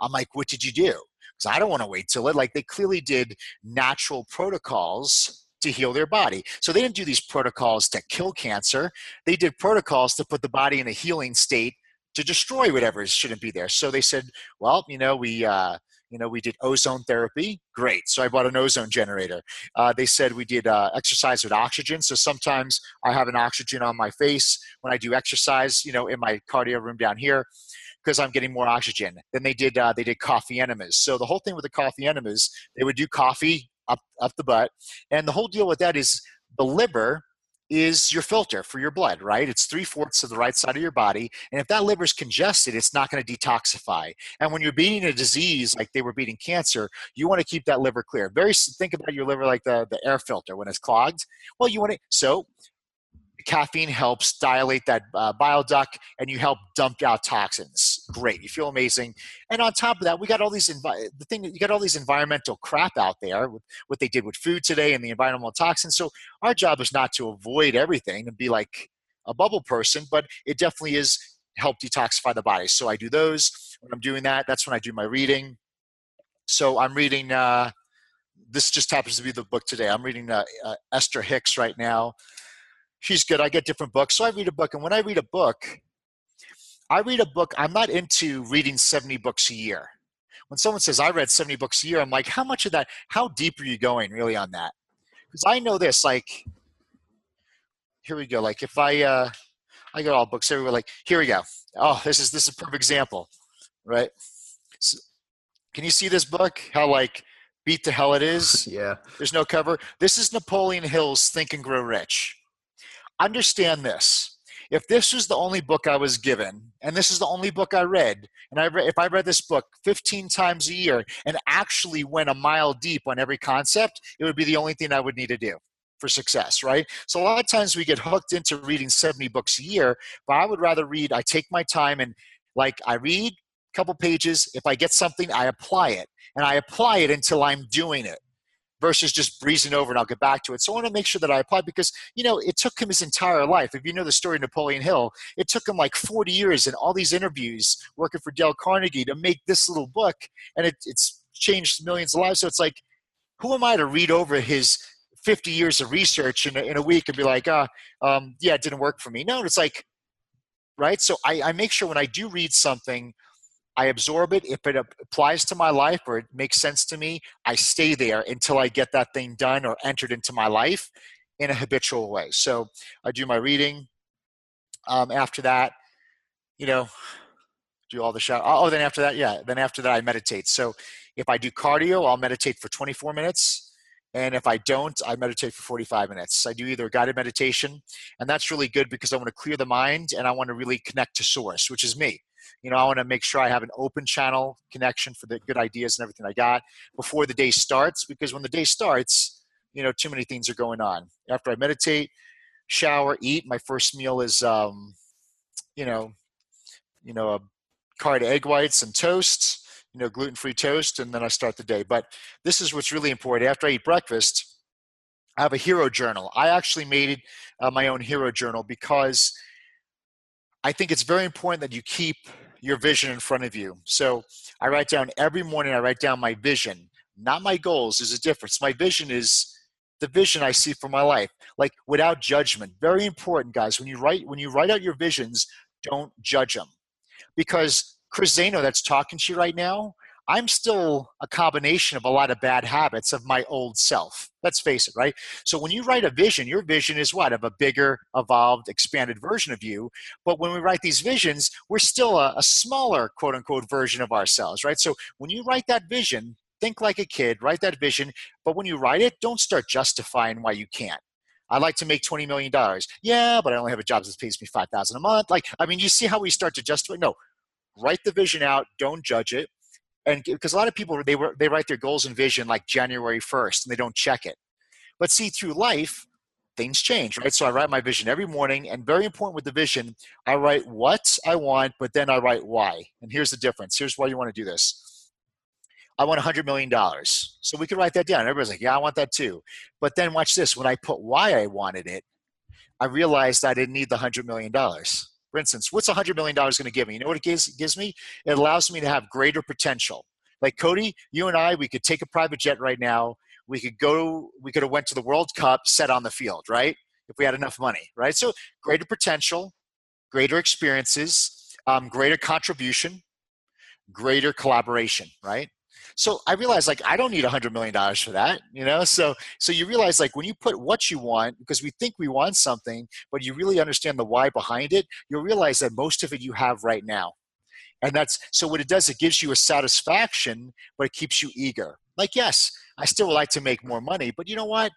I'm like, what did you do? Because I don't want to wait till it. Like they clearly did natural protocols to heal their body. So they didn't do these protocols to kill cancer. They did protocols to put the body in a healing state to destroy whatever shouldn't be there. So they said, well, you know, we, uh, you know, we did ozone therapy. Great. So I bought an ozone generator. Uh, they said we did uh, exercise with oxygen. So sometimes I have an oxygen on my face when I do exercise, you know, in my cardio room down here because I'm getting more oxygen. Then they did uh, they did coffee enemas. So the whole thing with the coffee enemas, they would do coffee up up the butt. And the whole deal with that is the liver is your filter for your blood, right? It's three fourths of the right side of your body. And if that liver is congested, it's not going to detoxify. And when you're beating a disease like they were beating cancer, you want to keep that liver clear. Very think about your liver like the, the air filter when it's clogged. Well, you want to, so caffeine helps dilate that uh, bile duct and you help dump out toxins great you feel amazing and on top of that we got all these envi- the thing you got all these environmental crap out there with what they did with food today and the environmental toxins so our job is not to avoid everything and be like a bubble person but it definitely is help detoxify the body so i do those when i'm doing that that's when i do my reading so i'm reading uh, this just happens to be the book today i'm reading uh, uh, esther hicks right now she's good. I get different books. So I read a book. And when I read a book, I read a book. I'm not into reading 70 books a year. When someone says, I read 70 books a year, I'm like, how much of that, how deep are you going really on that? Because I know this, like, here we go. Like, if I, uh, I got all books everywhere. Like, here we go. Oh, this is this is a perfect example, right? So, can you see this book? How like beat the hell it is? [LAUGHS] yeah. There's no cover. This is Napoleon Hill's Think and Grow Rich. Understand this. If this was the only book I was given, and this is the only book I read, and I read, if I read this book 15 times a year and actually went a mile deep on every concept, it would be the only thing I would need to do for success, right? So a lot of times we get hooked into reading 70 books a year, but I would rather read, I take my time and like I read a couple pages. If I get something, I apply it and I apply it until I'm doing it versus just breezing over and I'll get back to it. So I want to make sure that I apply because, you know, it took him his entire life. If you know the story of Napoleon Hill, it took him like 40 years and all these interviews working for Dale Carnegie to make this little book. And it, it's changed millions of lives. So it's like, who am I to read over his 50 years of research in a, in a week and be like, uh, um, yeah, it didn't work for me. No, it's like, right? So I, I make sure when I do read something, I absorb it. If it applies to my life or it makes sense to me, I stay there until I get that thing done or entered into my life in a habitual way. So I do my reading. Um, after that, you know, do all the shout. Oh, then after that, yeah. Then after that, I meditate. So if I do cardio, I'll meditate for 24 minutes. And if I don't, I meditate for 45 minutes. I do either guided meditation, and that's really good because I want to clear the mind and I want to really connect to source, which is me. You know, I want to make sure I have an open channel connection for the good ideas and everything I got before the day starts because when the day starts, you know, too many things are going on. After I meditate, shower, eat, my first meal is, um, you know, you know, a card egg whites and toast, you know, gluten-free toast, and then I start the day. But this is what's really important. After I eat breakfast, I have a hero journal. I actually made uh, my own hero journal because I think it's very important that you keep your vision in front of you. So I write down every morning, I write down my vision, not my goals. There's a difference. My vision is the vision I see for my life, like without judgment. Very important, guys. When you write, when you write out your visions, don't judge them. Because Chris Zaino that's talking to you right now, I'm still a combination of a lot of bad habits of my old self. Let's face it, right? So when you write a vision, your vision is what? Of a bigger, evolved, expanded version of you. But when we write these visions, we're still a, a smaller, quote unquote, version of ourselves, right? So when you write that vision, think like a kid, write that vision. But when you write it, don't start justifying why you can't. I'd like to make $20 million. Yeah, but I only have a job that pays me 5000 a month. Like, I mean, you see how we start to justify? No, write the vision out. Don't judge it and because a lot of people they were they write their goals and vision like January 1st and they don't check it. But see through life things change, right? So I write my vision every morning and very important with the vision, I write what I want, but then I write why. And here's the difference. Here's why you want to do this. I want $100 million. So we could write that down. Everybody's like, yeah, I want that too. But then watch this. When I put why I wanted it, I realized I didn't need the $100 million. For instance, what's $100 million going to give me? You know what it gives, gives me? It allows me to have greater potential. Like Cody, you and I, we could take a private jet right now. We could go, we could have went to the World Cup set on the field, right? If we had enough money, right? So greater potential, greater experiences, um, greater contribution, greater collaboration, right? So I realized like I don't need a hundred million dollars for that, you know. So so you realize like when you put what you want, because we think we want something, but you really understand the why behind it, you'll realize that most of it you have right now. And that's so what it does, it gives you a satisfaction, but it keeps you eager. Like, yes, I still would like to make more money, but you know what?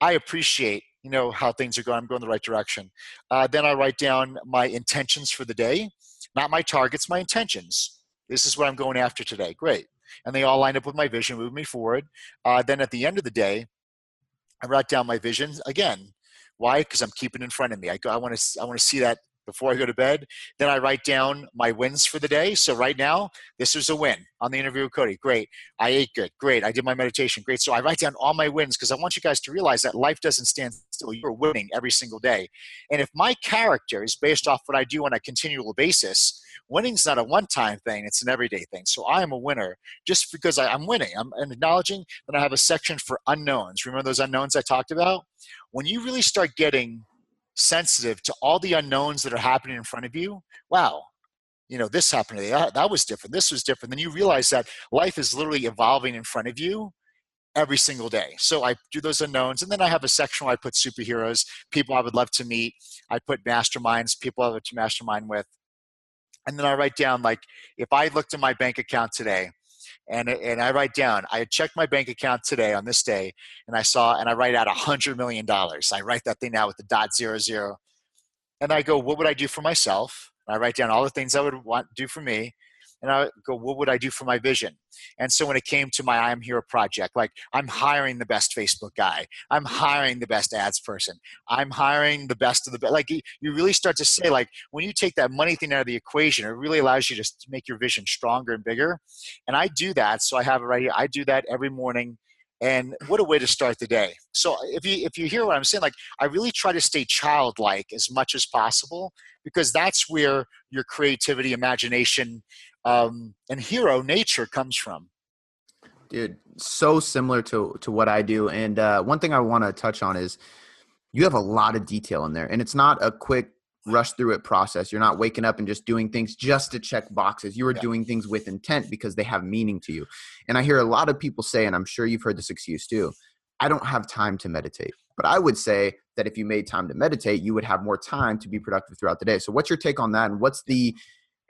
I appreciate you know how things are going. I'm going the right direction. Uh, then I write down my intentions for the day, not my targets, my intentions. This is what I'm going after today. Great and they all lined up with my vision, move me forward. Uh, then at the end of the day, I write down my vision again. Why? Because I'm keeping in front of me. I, I want to I want to see that before I go to bed. Then I write down my wins for the day. So right now, this was a win on the interview with Cody. Great. I ate good. Great. I did my meditation. Great. So I write down all my wins because I want you guys to realize that life doesn't stand still. You're winning every single day. And if my character is based off what I do on a continual basis, winning's not a one-time thing; it's an everyday thing. So I am a winner just because I, am winning. I'm, acknowledging that I have a section for unknowns. Remember those unknowns I talked about? When you really start getting sensitive to all the unknowns that are happening in front of you, wow, you know, this happened to me. That, ah, that was different. This was different. Then you realize that life is literally evolving in front of you. every single day. So I do those unknowns, and then I have a section where I put superheroes, people I would love to meet. I put masterminds, people I would to mastermind with, and then I write down like if I looked at my bank account today, and and I write down I checked my bank account today on this day, and I saw and I write out a hundred million dollars. I write that thing out with the dot zero zero, and I go, what would I do for myself? And I write down all the things I would want do for me, and I go, what would I do for my vision? And so when it came to my I Am Hero project, like I'm hiring the best Facebook guy, I'm hiring the best ads person, I'm hiring the best of the best. Like you, really start to say, like when you take that money thing out of the equation, it really allows you to make your vision stronger and bigger. And I do that. So I have it right here. I do that every morning and what a way to start the day so if you if you hear what i'm saying like i really try to stay childlike as much as possible because that's where your creativity imagination um, and hero nature comes from. Dude, so similar to to what I do. And uh, one thing I want to touch on is you have a lot of detail in there, and it's not a quick rush through it process. You're not waking up and just doing things just to check boxes. You are yeah. doing things with intent because they have meaning to you. And I hear a lot of people say, and I'm sure you've heard this excuse too. I don't have time to meditate. But I would say that if you made time to meditate, you would have more time to be productive throughout the day. So, what's your take on that? And what's the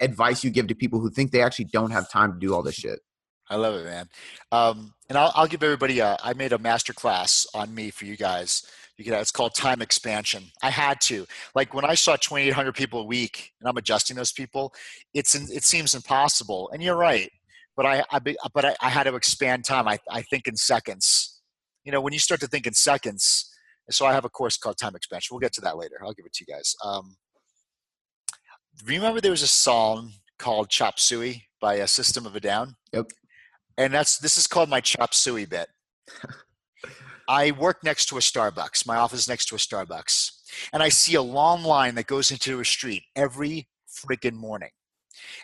advice you give to people who think they actually don't have time to do all this shit? I love it, man. Um, and I'll, I'll, give everybody a, I made a master class on me for you guys. You can, it's called time expansion. I had to, like when I saw 2,800 people a week and I'm adjusting those people, it's, it seems impossible. And you're right. But I, I but I, I, had to expand time. I, I think in seconds, you know, when you start to think in seconds, so I have a course called time expansion. We'll get to that later. I'll give it to you guys. Um, remember there was a song called Chop Suey by a System of a Down? Yep. And that's this is called my Chop Suey bit. [LAUGHS] I work next to a Starbucks. My office is next to a Starbucks. And I see a long line that goes into a street every freaking morning.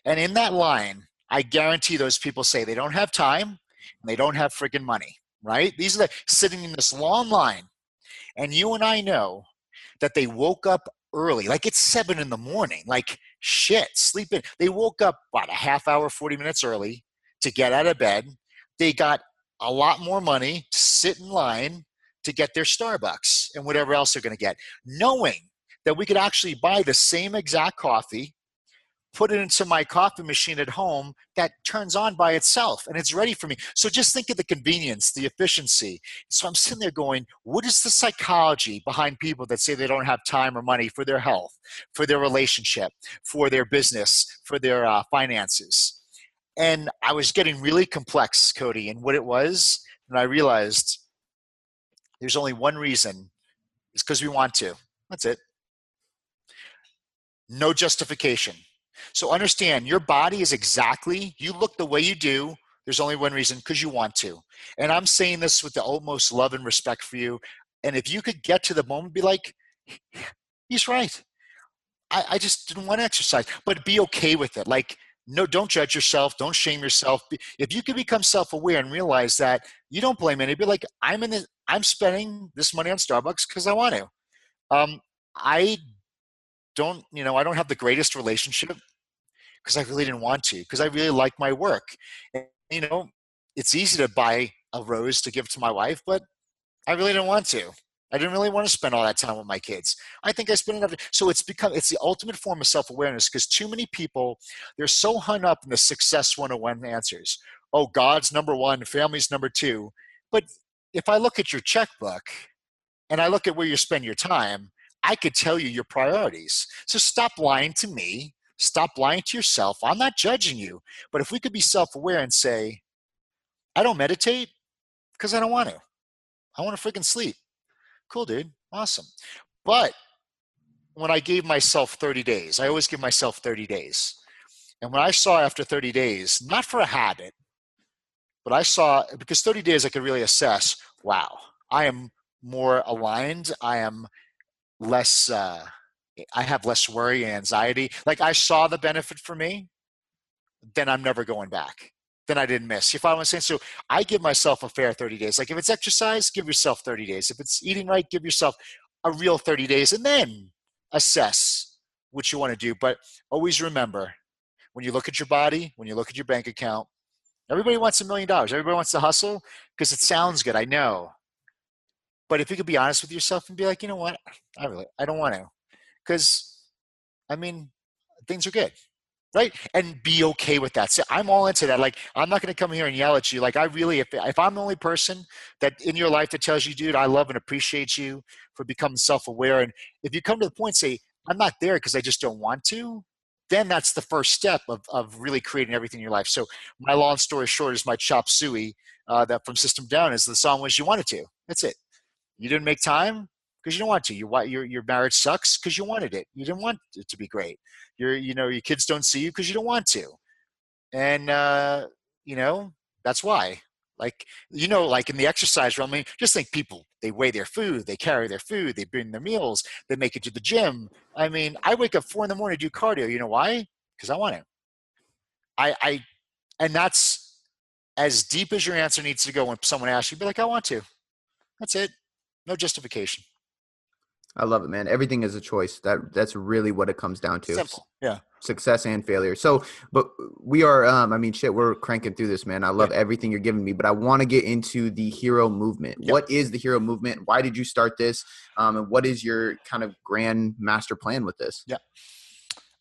And in that line, I guarantee those people say they don't have time and they don't have freaking money, right? These are the sitting in this long line. And you and I know that they woke up early. Like it's seven in the morning. Like shit, sleeping. They woke up about a half hour, 40 minutes early to get out of bed. They got a lot more money to sit in line to get their Starbucks and whatever else they're going to get, knowing that we could actually buy the same exact coffee put it into my coffee machine at home that turns on by itself and it's ready for me. So just think of the convenience, the efficiency. So I'm sitting there going, what is the psychology behind people that say they don't have time or money for their health, for their relationship, for their business, for their uh, finances? And I was getting really complex, Cody, and what it was. And I realized there's only one reason it's because we want to. That's it. No justification so understand your body is exactly, you look the way you do. There's only one reason because you want to. And I'm saying this with the utmost love and respect for you. And if you could get to the moment, be like, he's right. I, I just didn't want to exercise, but be okay with it. Like, no, don't judge yourself. Don't shame yourself. If you can become self-aware and realize that you don't blame anybody, like I'm in the, I'm spending this money on Starbucks because I want to. Um, I don't, you know, I don't have the greatest relationship because I really didn't want to, because I really like my work. And, you know, it's easy to buy a rose to give to my wife, but I really didn't want to. I didn't really want to spend all that time with my kids. I think I spent enough. So it's become it's the ultimate form of self awareness because too many people they're so hung up in the success 101 answers. Oh, God's number one, family's number two. But if I look at your checkbook and I look at where you spend your time, I could tell you your priorities. So stop lying to me Stop lying to yourself. I'm not judging you. But if we could be self aware and say, I don't meditate because I don't want to, I want to freaking sleep. Cool, dude. Awesome. But when I gave myself 30 days, I always give myself 30 days. And when I saw after 30 days, not for a habit, but I saw because 30 days I could really assess wow, I am more aligned. I am less. Uh, I have less worry and anxiety. Like I saw the benefit for me, then I'm never going back. Then I didn't miss. You follow what I'm saying? So I give myself a fair 30 days. Like if it's exercise, give yourself 30 days. If it's eating right, give yourself a real 30 days and then assess what you want to do. But always remember when you look at your body, when you look at your bank account, Everybody wants a million dollars. Everybody wants to hustle because it sounds good. I know. But if you could be honest with yourself and be like, you know what, I really, I don't want to, because, I mean, things are good, right? And be okay with that. So I'm all into that. Like, I'm not going to come here and yell at you. Like, I really, if if I'm the only person that in your life that tells you, dude, I love and appreciate you for becoming self-aware, and if you come to the point, say, I'm not there because I just don't want to, then that's the first step of, of really creating everything in your life. So my long story short is my chop suey uh, that from System Down is the song was you wanted to. That's it. You didn't make time because you don't want to. Your your your marriage sucks because you wanted it. You didn't want it to be great. Your you know your kids don't see you because you don't want to, and uh, you know that's why. Like you know, like in the exercise realm, I mean, just think people they weigh their food, they carry their food, they bring their meals, they make it to the gym. I mean, I wake up four in the morning to do cardio. You know why? Because I want to. I I and that's as deep as your answer needs to go when someone asks you, be like, I want to. That's it. No justification. I love it, man. Everything is a choice. That that's really what it comes down to. Simple. Yeah. Success and failure. So, but we are. Um, I mean, shit, we're cranking through this, man. I love everything you're giving me, but I want to get into the hero movement. Yep. What is the hero movement? Why did you start this? Um, and what is your kind of grand master plan with this? Yeah.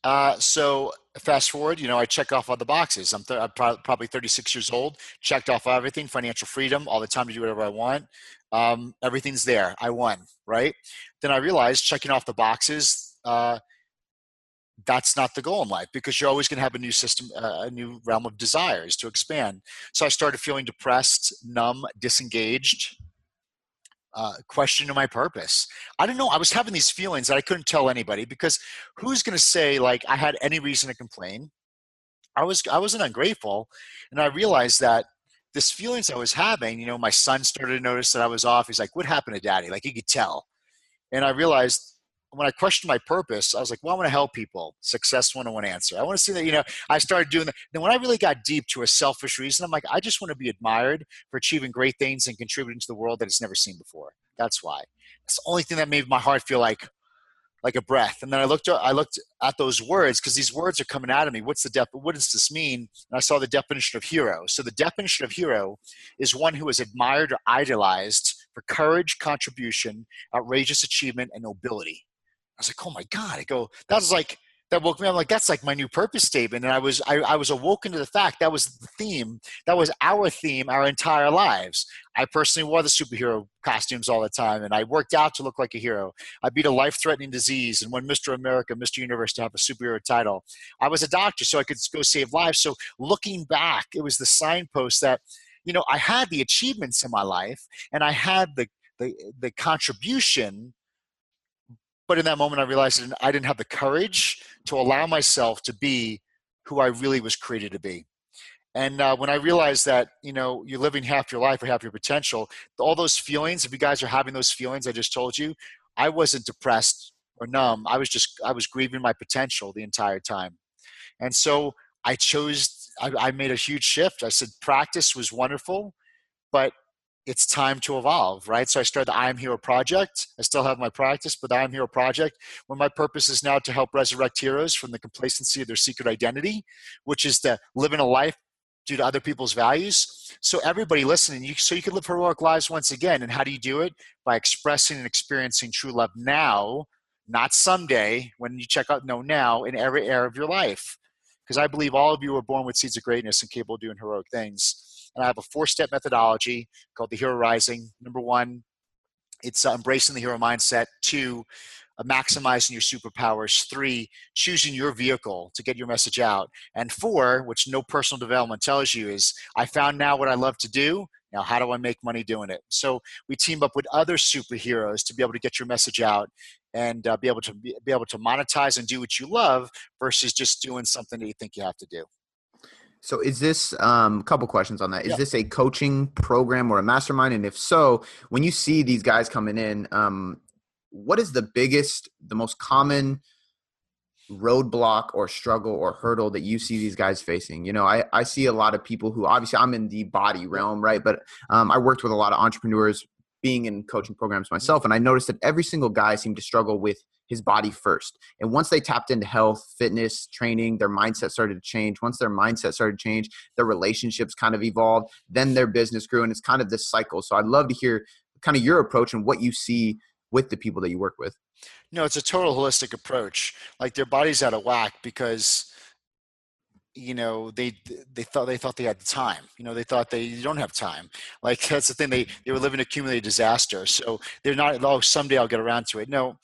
Uh, so fast forward, you know, I check off all the boxes. I'm, th- I'm pro- probably 36 years old, checked off everything, financial freedom, all the time to do whatever I want. Um, everything's there. I won, right? Then I realized checking off the boxes, uh, that's not the goal in life because you're always going to have a new system, uh, a new realm of desires to expand. So I started feeling depressed, numb, disengaged, uh, questioning my purpose. I don't know. I was having these feelings that I couldn't tell anybody because who's going to say like I had any reason to complain? I was I wasn't ungrateful, and I realized that this feelings I was having. You know, my son started to notice that I was off. He's like, "What happened to Daddy?" Like he could tell, and I realized when I questioned my purpose, I was like, well, I want to help people. Success 101 answer. I want to see that, you know, I started doing that. Then when I really got deep to a selfish reason, I'm like, I just want to be admired for achieving great things and contributing to the world that it's never seen before. That's why. It's the only thing that made my heart feel like like a breath. And then I looked I looked at those words because these words are coming out of me. What's the def- what does this mean? And I saw the definition of hero. So the definition of hero is one who is admired or idolized for courage, contribution, outrageous achievement, and nobility. I was like, oh my God. I go, that was like, that woke me up. I'm like, that's like my new purpose statement. And I was, I, I was awoken to the fact that was the theme. That was our theme our entire lives. I personally wore the superhero costumes all the time and I worked out to look like a hero. I beat a life threatening disease and won Mr. America, Mr. Universe to have a superhero title. I was a doctor so I could go save lives. So looking back, it was the signpost that, you know, I had the achievements in my life and I had the, the, the contribution but in that moment, I realized I didn't have the courage to allow myself to be who I really was created to be. And uh, when I realized that, you know, you're living half your life or half your potential, all those feelings, if you guys are having those feelings I just told you, I wasn't depressed or numb. I was just, I was grieving my potential the entire time. And so I chose, I, I made a huge shift. I said, practice was wonderful, but it's time to evolve, right? So I started the I Am Hero project. I still have my practice, but the I Am Hero project, where my purpose is now to help resurrect heroes from the complacency of their secret identity, which is to living a life due to other people's values. So everybody listening, you, so you can live heroic lives once again. And how do you do it? By expressing and experiencing true love now, not someday when you check out no now in every area of your life. Because I believe all of you are born with seeds of greatness and capable of doing heroic things and I have a four step methodology called the Hero Rising. Number one, it's uh, embracing the hero mindset. Two, uh, maximizing your superpowers. Three, choosing your vehicle to get your message out. And four, which no personal development tells you, is I found now what I love to do. Now, how do I make money doing it? So we team up with other superheroes to be able to get your message out and uh, be able to be, be able to monetize and do what you love versus just doing something that you think you have to do. So is this um, a couple questions on that? Is Yeah. this a coaching program or a mastermind? And if so, when you see these guys coming in, um, what is the biggest, the most common roadblock or struggle or hurdle that you see these guys facing? You know, I, I see a lot of people who obviously I'm in the body realm, right? But um, I worked with a lot of entrepreneurs being in coaching programs mm-hmm. myself, and I noticed that every single guy seemed to struggle with his body first. And once they tapped into health, fitness, training, their mindset started to change. Once their mindset started to change, their relationships kind of evolved. Then their business grew, and it's kind of this cycle. So I'd love to hear kind of your approach and what you see with the people that you work with. No, it's a total holistic approach. Like their body's out of whack because you know they they thought they thought they had the time you know they thought they don't have time. Like that's the thing they they were living accumulated disaster so they're not oh someday i'll get around to it. No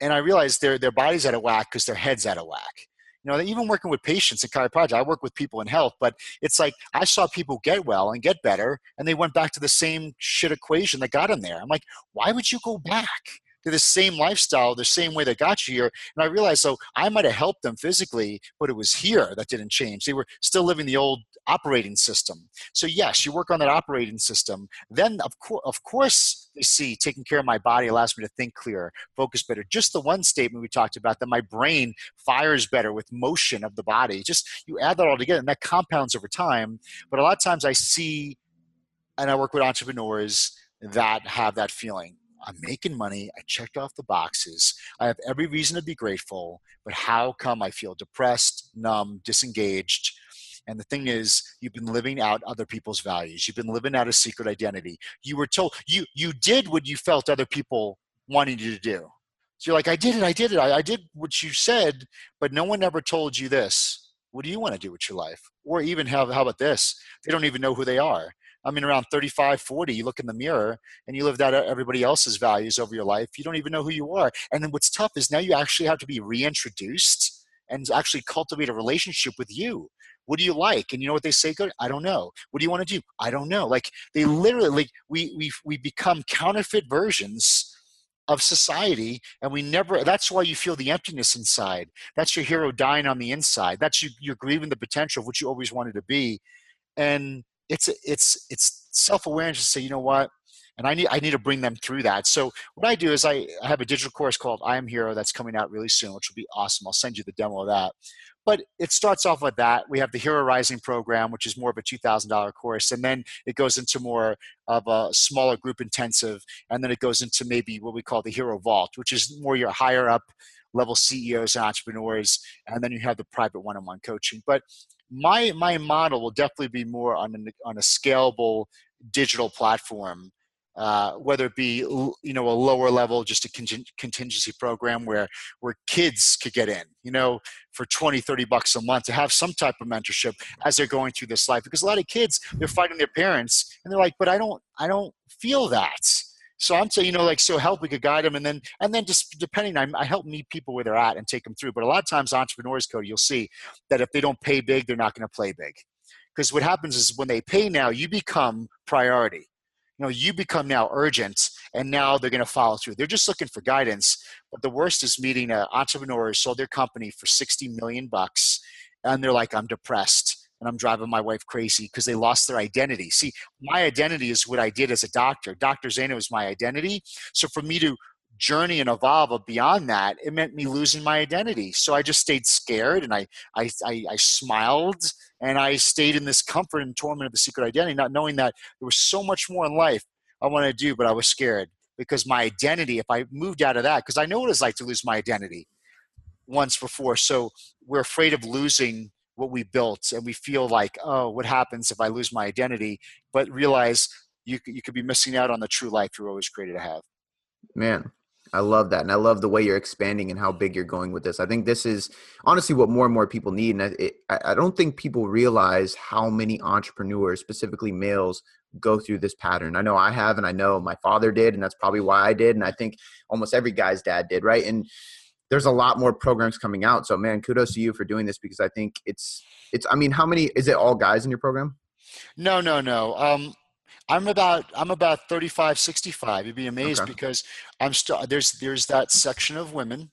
and i realized their their body's out of whack because their head's out of whack. You know even working with patients in chiropractic i work with people in health but it's like i saw people get well and get better and they went back to the same shit equation that got them there. I'm like why would you go back to the same lifestyle, the same way that got you here. And I realized, so I might have helped them physically, but it was here that didn't change. They were still living the old operating system. So yes, you work on that operating system. Then of course, of course, they see taking care of my body allows me to think clearer, focus better. Just the one statement we talked about that my brain fires better with motion of the body. Just you add that all together, and that compounds over time. But a lot of times I see, and I work with entrepreneurs that have that feeling I'm making money. I checked off the boxes. I have every reason to be grateful, but how come I feel depressed, numb, disengaged? And the thing is, you've been living out other people's values. You've been living out a secret identity. You were told you you did what you felt other people wanted you to do. So you're like, I did it, I did it, I, I did what you said, but no one ever told you this. What do you want to do with your life? Or even how, how about this? They don't even know who they are. I mean, around 35, 40, you look in the mirror and you live out uh, everybody else's values over your life. You don't even know who you are. And then what's tough is now you actually have to be reintroduced and actually cultivate a relationship with you. What do you like? And you know what they say? Good. I don't know. What do you want to do? I don't know. Like they literally, like we we we become counterfeit versions of society and we never that's why you feel the emptiness inside that's your hero dying on the inside that's you you're grieving the potential of what you always wanted to be and it's it's it's self-awareness to say you know what and I need I need to bring them through that. So what I do is I, I have a digital course called I Am Hero that's coming out really soon, which will be awesome. I'll send you the demo of that. But it starts off with that. We have the Hero Rising program, which is more of a two thousand dollar course, and then it goes into more of a smaller group intensive, and then it goes into maybe what we call the Hero Vault, which is more your higher up level CEOs and entrepreneurs, and then you have the private one on one coaching. But my my model will definitely be more on a, on a scalable digital platform uh, whether it be you know a lower level just a contingency program where where kids could get in you know for 20 30 bucks a month to have some type of mentorship as they're going through this life because a lot of kids they're fighting their parents and they're like but i don't i don't feel that so I'm saying, you know, like, so help, we could guide them. And then, and then just depending, I, I help meet people where they're at and take them through. But a lot of times entrepreneurs code, you'll see that if they don't pay big, they're not going to play big. Because what happens is when they pay now, you become priority. You know, you become now urgent and now they're going to follow through. They're just looking for guidance. But the worst is meeting an entrepreneur who sold their company for 60 million bucks and they're like, I'm depressed and I'm driving my wife crazy because they lost their identity. See, my identity is what I did as a doctor. Dr. Zaino is my identity. So for me to journey and evolve beyond that, it meant me losing my identity. So I just stayed scared and I, I, I, I smiled and I stayed in this comfort and torment of the secret identity, not knowing that there was so much more in life I wanted to do, but I was scared because my identity, if I moved out of that, because I know what it's like to lose my identity once before. So we're afraid of losing what we built and we feel like oh what happens if i lose my identity? but realize you, you could be missing out on the true life you're always created to have. Man i love that and i love the way you're expanding and how big you're going with this. I think this is honestly what more and more people need and it, i don't think people realize how many entrepreneurs specifically males go through this pattern. I know i have and i know my father did and that's probably why i did and i think almost every guy's dad did right? And there's a lot more programs coming out. So man, kudos to you for doing this because I think it's it's I mean, how many is it all guys in your program? No, no, no. Um I'm about I'm about 35 65. You'd be amazed okay. because I'm still there's there's that section of women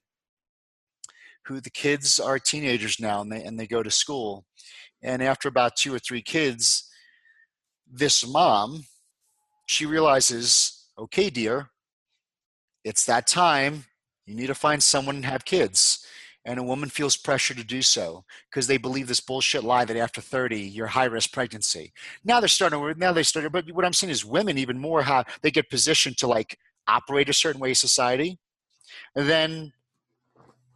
who the kids are teenagers now and they and they go to school. And after about two or three kids, this mom, she realizes, okay, dear, it's that time you need to find someone and have kids. And a woman feels pressure to do so because they believe this bullshit lie that after 30 you're high risk pregnancy. Now they're starting. Now they started. But what I'm saying is, women even more how they get positioned to like operate a certain way in society. And then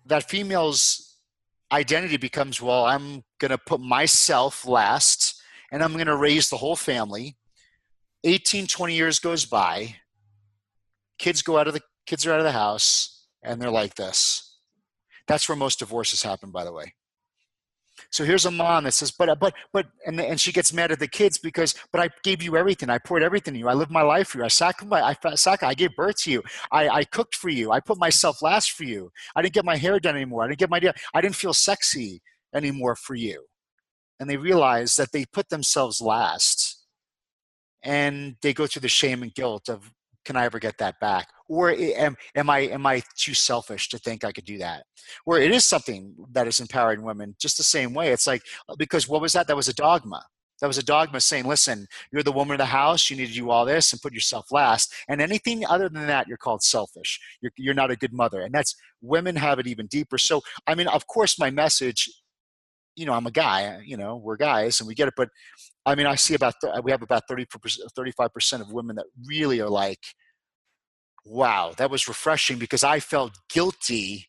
that female's identity becomes well, I'm going to put myself last and I'm going to raise the whole family. 18, 20 years goes by. Kids go out of the kids are out of the house and they're like this. That's where most divorces happen, by the way. So here's a mom that says, but, but, but, and, and she gets mad at the kids because, but I gave you everything. I poured everything in you. I lived my life for you. I sacrificed, I, gave birth to you. I, I cooked for you. I put myself last for you. I didn't get my hair done anymore. I didn't get my, I didn't feel sexy anymore for you. And they realize that they put themselves last and they go through the shame and guilt of, can I ever get that back? Or am, am I am I too selfish to think I could do that? Or it is something that is empowering women just the same way. It's like uh, because what was that? That was a dogma. That was a dogma saying, listen, you're the woman of the house, you need to do all this and put yourself last. And anything other than that, you're called selfish. You're, you're not a good mother. And that's women have it even deeper. So, I mean, of course, my message, you know, I'm a guy, you know, we're guys and we get it. But I mean, I see about, we have about 30, 35% of women that really are like, wow, that was refreshing because I felt guilty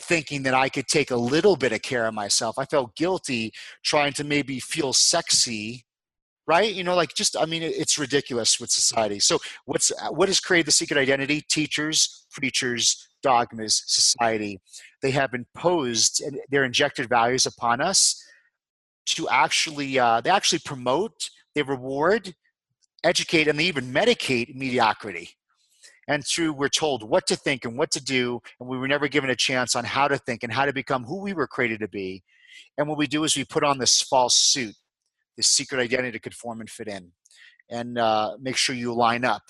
thinking that I could take a little bit of care of myself. I felt guilty trying to maybe feel sexy, right? You know, like just I mean, it's ridiculous with society. So what's what has created the secret identity? Teachers, preachers, dogmas, society. They have imposed their injected values upon us to actually uh, they actually promote, they reward, educate, and they even medicate mediocrity and through we're told what to think and what to do and we were never given a chance on how to think and how to become who we were created to be. And what we do is we put on this false suit this secret identity to conform and fit in. And uh, make sure you line up.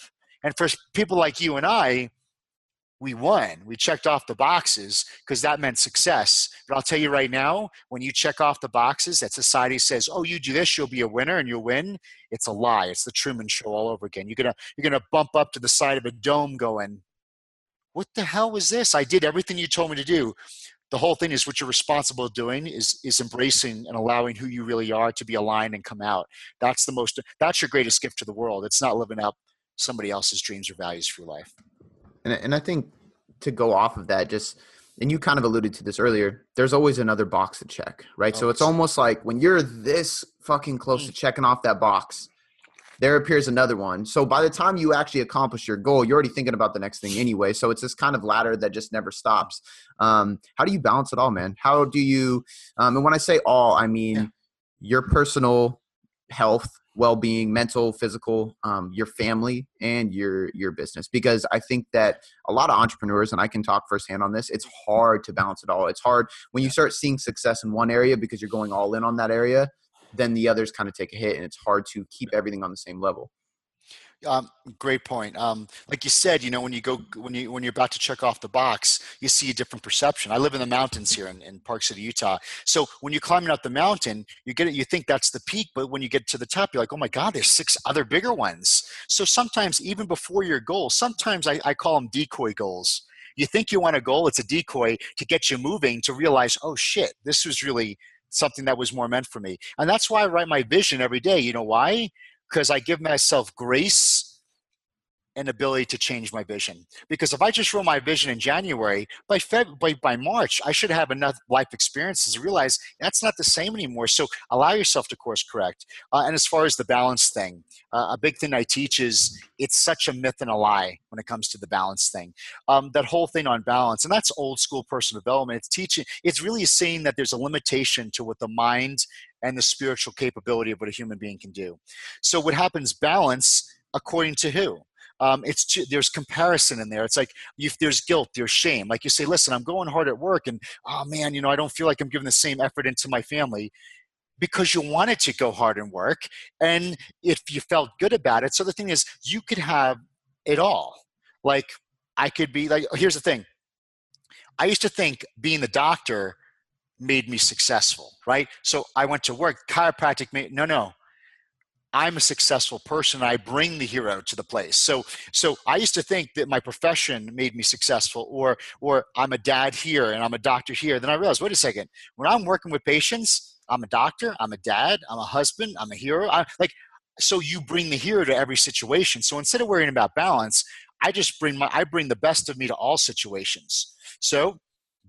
And for people like you and i we won. We checked off the boxes because that meant success. But I'll tell you right now, when you check off the boxes that society says, "Oh, you do this, you'll be a winner and you'll win," it's a lie. It's the Truman Show all over again. You're gonna you're gonna bump up to the side of a dome, going, "What the hell was this? I did everything you told me to do." The whole thing is what you're responsible doing is is embracing and allowing who you really are to be aligned and come out. That's the most. That's your greatest gift to the world. It's not living up somebody else's dreams or values for your life. And, and I think to go off of that, just and you kind of alluded to this earlier, there's always another box to check, right? Oh, so it's almost like when you're this fucking close to mm. checking off that box, there appears another one. So by the time you actually accomplish your goal, you're already thinking about the next thing anyway. So it's this kind of ladder that just never stops. Um, how do you balance it all, man? How do you, um, and when I say all, I mean yeah. your personal health, well-being mental physical um, your family and your your business because i think that a lot of entrepreneurs and i can talk firsthand on this it's hard to balance it all. It's hard when you start seeing success in one area because you're going all in on that area then the others kind of take a hit and it's hard to keep everything on the same level um, great point. Um, like you said, you know, when you go when you when you're about to check off the box, you see a different perception. I live in the mountains here in, in Park City, Utah. So when you're climbing up the mountain, you get it. You think that's the peak, but when you get to the top, you're like, oh my god, there's six other bigger ones. So sometimes even before your goal, sometimes I, I call them decoy goals. You think you want a goal, it's a decoy to get you moving to realize, oh shit, this was really something that was more meant for me. And that's why I write my vision every day. You know why? Because I give myself grace and ability to change my vision. Because if I just wrote my vision in January, by Feb, by, by March, I should have enough life experiences to realize that's not the same anymore. So allow yourself to course correct. Uh, and as far as the balance thing, uh, a big thing I teach is it's such a myth and a lie when it comes to the balance thing. Um, that whole thing on balance, and that's old school personal development. It's teaching. It's really saying that there's a limitation to what the mind and the spiritual capability of what a human being can do. So what happens? Balance according to who? um, it's too, there's comparison in there. It's like if there's guilt, there's shame. Like you say, listen, I'm going hard at work, and oh man, you know, I don't feel like I'm giving the same effort into my family because you wanted to go hard and work, and if you felt good about it. So the thing is, you could have it all. Like I could be like, here's the thing. I used to think being the doctor made me successful, right? So I went to work. Chiropractic made no, no. I'm a successful person. I bring the hero to the place. So, so I used to think that my profession made me successful, or or I'm a dad here and I'm a doctor here. Then I realized, wait a second. When I'm working with patients, I'm a doctor, I'm a dad, I'm a husband, I'm a hero. I, like, so you bring the hero to every situation. So instead of worrying about balance, I just bring my I bring the best of me to all situations. So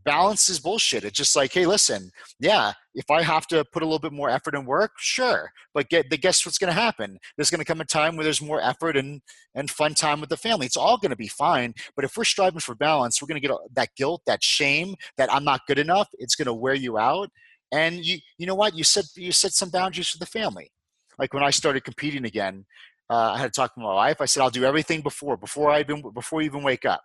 balance is bullshit. It's just like, hey, listen, yeah, if I have to put a little bit more effort and work, sure. But get the guess what's going to happen? There's going to come a time where there's more effort and and fun time with the family. It's all going to be fine. But if we're striving for balance, we're going to get that guilt, that shame, that I'm not good enough. It's going to wear you out. And you you know what? You set you set some boundaries for the family. Like when I started competing again, uh, I had to talk to my wife. I said, I'll do everything before before I even before you even wake up.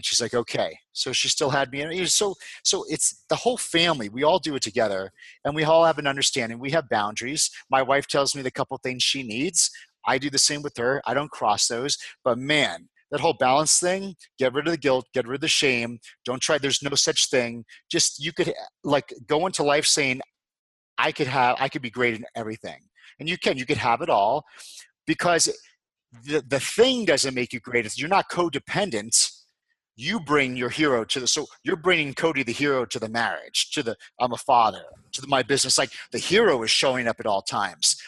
And she's like, okay. So she still had me. And so, so it's the whole family. We all do it together and we all have an understanding. We have boundaries. My wife tells me the couple things she needs. I do the same with her. I don't cross those. But man, that whole balance thing, get rid of the guilt, get rid of the shame. Don't try, there's no such thing. Just you could like go into life saying, I could have, I could be great in everything. And you can, you could have it all because the, the thing doesn't make you great. You're not codependent you bring your hero to the so you're bringing cody the hero to the marriage to the i'm a father to the, my business like the hero is showing up at all times.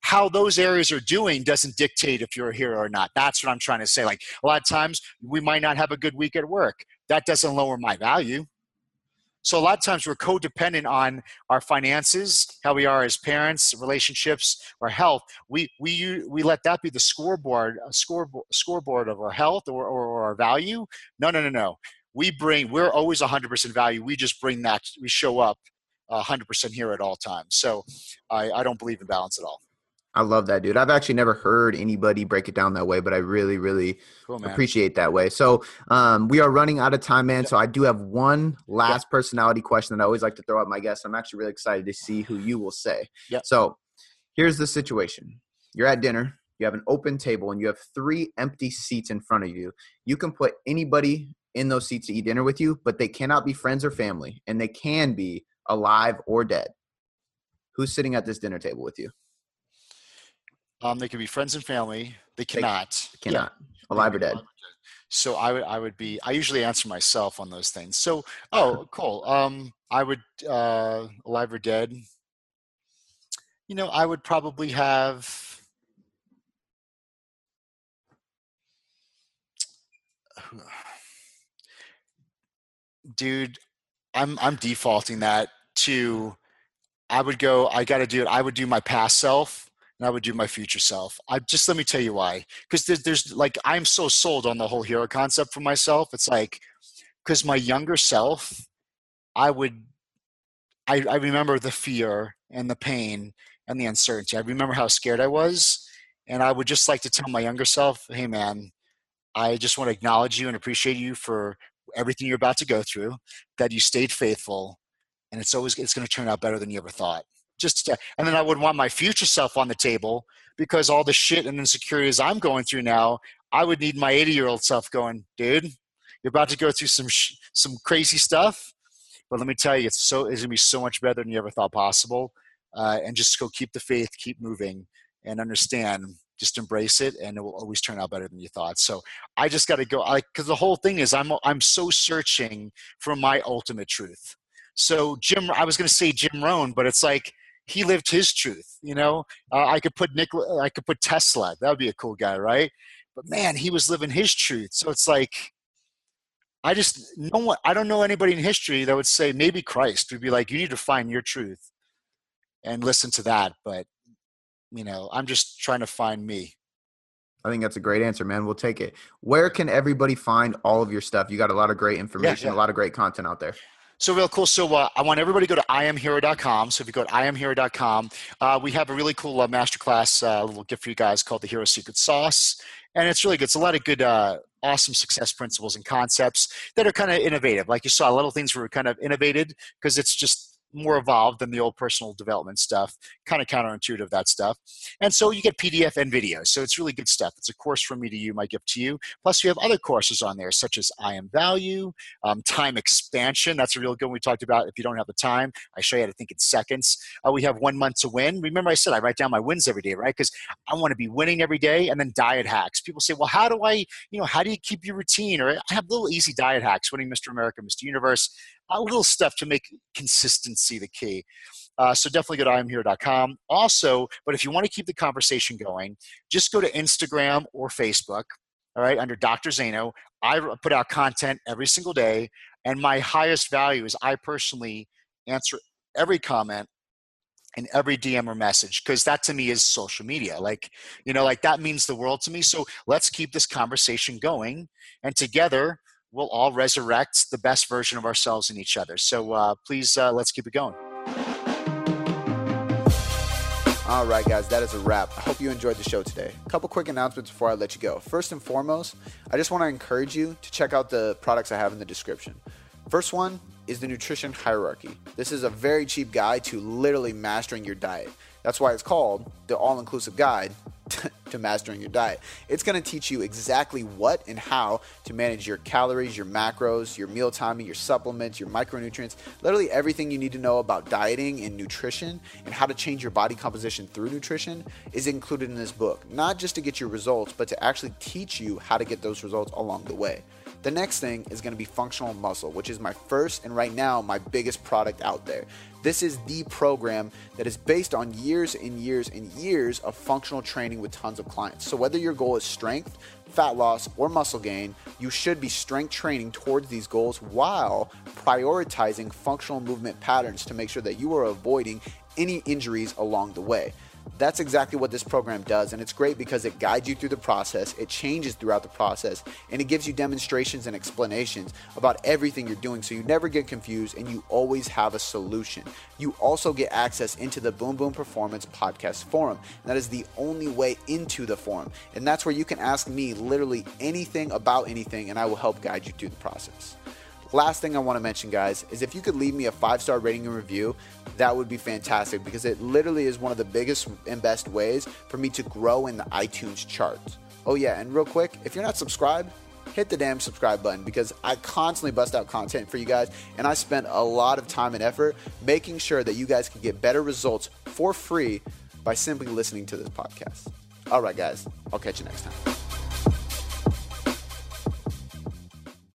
How those areas are doing doesn't dictate if you're a hero or not. That's what i'm trying to say like a lot of times we might not have a good week at work. That doesn't lower my value so a lot of times we're codependent on our finances, how we are as parents, relationships, our health. We we we let that be the scoreboard, a scoreboard scoreboard of our health or, or, or our value. No, no, no, no. We bring. We're always 100% value. We just bring that. We show up 100% here at all times. So I, I don't believe in balance at all. I love that, dude. I've actually never heard anybody break it down that way, but I really, really cool, appreciate that way. So um, we are running out of time, man. So I do have one last personality question that I always like to throw at my guests. I'm actually really excited to see who you will say. Yeah. So here's the situation: you're at dinner, you have an open table, and you have three empty seats in front of you. You can put anybody in those seats to eat dinner with you, but they cannot be friends or family, and they can be alive or dead. Who's sitting at this dinner table with you? Um, they can be friends and family. They cannot. They cannot. Yeah. Alive or dead. So I would I would be I usually answer myself on those things. So [LAUGHS] oh cool. Um I would uh alive or dead. You know, I would probably have dude, I'm I'm defaulting that to I would go I got to do it. I would do my past self and I would do my future self. I just let me tell you why. Because there's, there's like I'm so sold on the whole hero concept for myself. It's like because my younger self, I would, I, I remember the fear and the pain and the uncertainty. I remember how scared I was, and I would just like to tell my younger self, "Hey, man, I just want to acknowledge you and appreciate you for everything you're about to go through. That you stayed faithful, and it's always it's going to turn out better than you ever thought." Just to, and then I would want my future self on the table because all the shit and insecurities I'm going through now, I would need my 80 year old self going, dude, you're about to go through some sh- some crazy stuff, but let me tell you, it's so it's gonna be so much better than you ever thought possible. Uh, and just go keep the faith, keep moving, and understand. Just embrace it, and it will always turn out better than you thought. So I just got to go, like, because the whole thing is, I'm I'm so searching for my ultimate truth. So Jim, I was to say Jim Rohn, but it's like he lived his truth. You know, uh, I could put Nick, I could put Tesla. That would be a cool guy, right? But man, he was living his truth. So it's like, I just no one. I don't know anybody in history that would say maybe Christ would be like, you need to find your truth and listen to that. But you know, I'm just trying to find me. I think that's a great answer, man. We'll take it. Where can everybody find all of your stuff? You got a lot of great information, yeah, yeah. a lot of great content out there. So real cool. So uh, I want everybody to go to iamhero.com. So if you go to iamhero.com, uh, we have a really cool uh, masterclass, uh, little gift for you guys called the Hero Secret Sauce, and it's really good. It's a lot of good, uh, awesome success principles and concepts that are kind of innovative. Like you saw, a little things were kind of innovated because it's just more evolved than the old personal development stuff, kind of counterintuitive that stuff. And so you get PDF and videos. So it's really good stuff. It's a course from me to you, my gift to you. Plus, we have other courses on there, such as I Am Value, um, Time Expansion. That's a real good one we talked about. If you don't have the time, I show you how to think in seconds. Uh, we have one month to win. Remember, I said I write down my wins every day, right? Because I want to be winning every day. And then diet hacks. People say, well, how do I, you know, how do you keep your routine? Or I have little easy diet hacks, winning Mr. America, Mr. Universe a little stuff to make consistency the key. Uh, so definitely go to iamhero.com. Also, but if you want to keep the conversation going, just go to Instagram or Facebook. All right, under Dr. Zaino, I put out content every single day. And my highest value is I personally answer every comment and every DM or message because that to me is social media. Like, you know, like that means the world to me. So let's keep this conversation going. And together, we'll all resurrect the best version of ourselves in each other. So uh, please, uh, let's keep it going. All right, guys, that is a wrap. I hope you enjoyed the show today. A couple quick announcements before I let you go. First and foremost, I just want to encourage you to check out the products I have in the description. First one is the nutrition hierarchy. This is a very cheap guide to literally mastering your diet. That's why it's called the all inclusive guide [LAUGHS] to mastering your diet. It's going to teach you exactly what and how to manage your calories, your macros, your meal timing, your supplements, your micronutrients, literally everything you need to know about dieting and nutrition and how to change your body composition through nutrition is included in this book. Not just to get your results, but to actually teach you how to get those results along the way. The next thing is going to be functional muscle, which is my first and right now my biggest product out there. This is the program that is based on years and years and years of functional training with tons of clients. So, whether your goal is strength, fat loss, or muscle gain, you should be strength training towards these goals while prioritizing functional movement patterns to make sure that you are avoiding any injuries along the way. That's exactly what this program does, and it's great because it guides you through the process, it changes throughout the process, and it gives you demonstrations and explanations about everything you're doing so you never get confused and you always have a solution. You also get access into the Boom Boom Performance Podcast Forum, and that is the only way into the forum, and that's where you can ask me literally anything about anything, and I will help guide you through the process. Last thing I want to mention, guys, is if you could leave me a five star rating and review, that would be fantastic because it literally is one of the biggest and best ways for me to grow in the iTunes charts. Oh, yeah, and real quick, if you're not subscribed, hit the damn subscribe button because I constantly bust out content for you guys and I spend a lot of time and effort making sure that you guys can get better results for free by simply listening to this podcast. All right, guys, I'll catch you next time.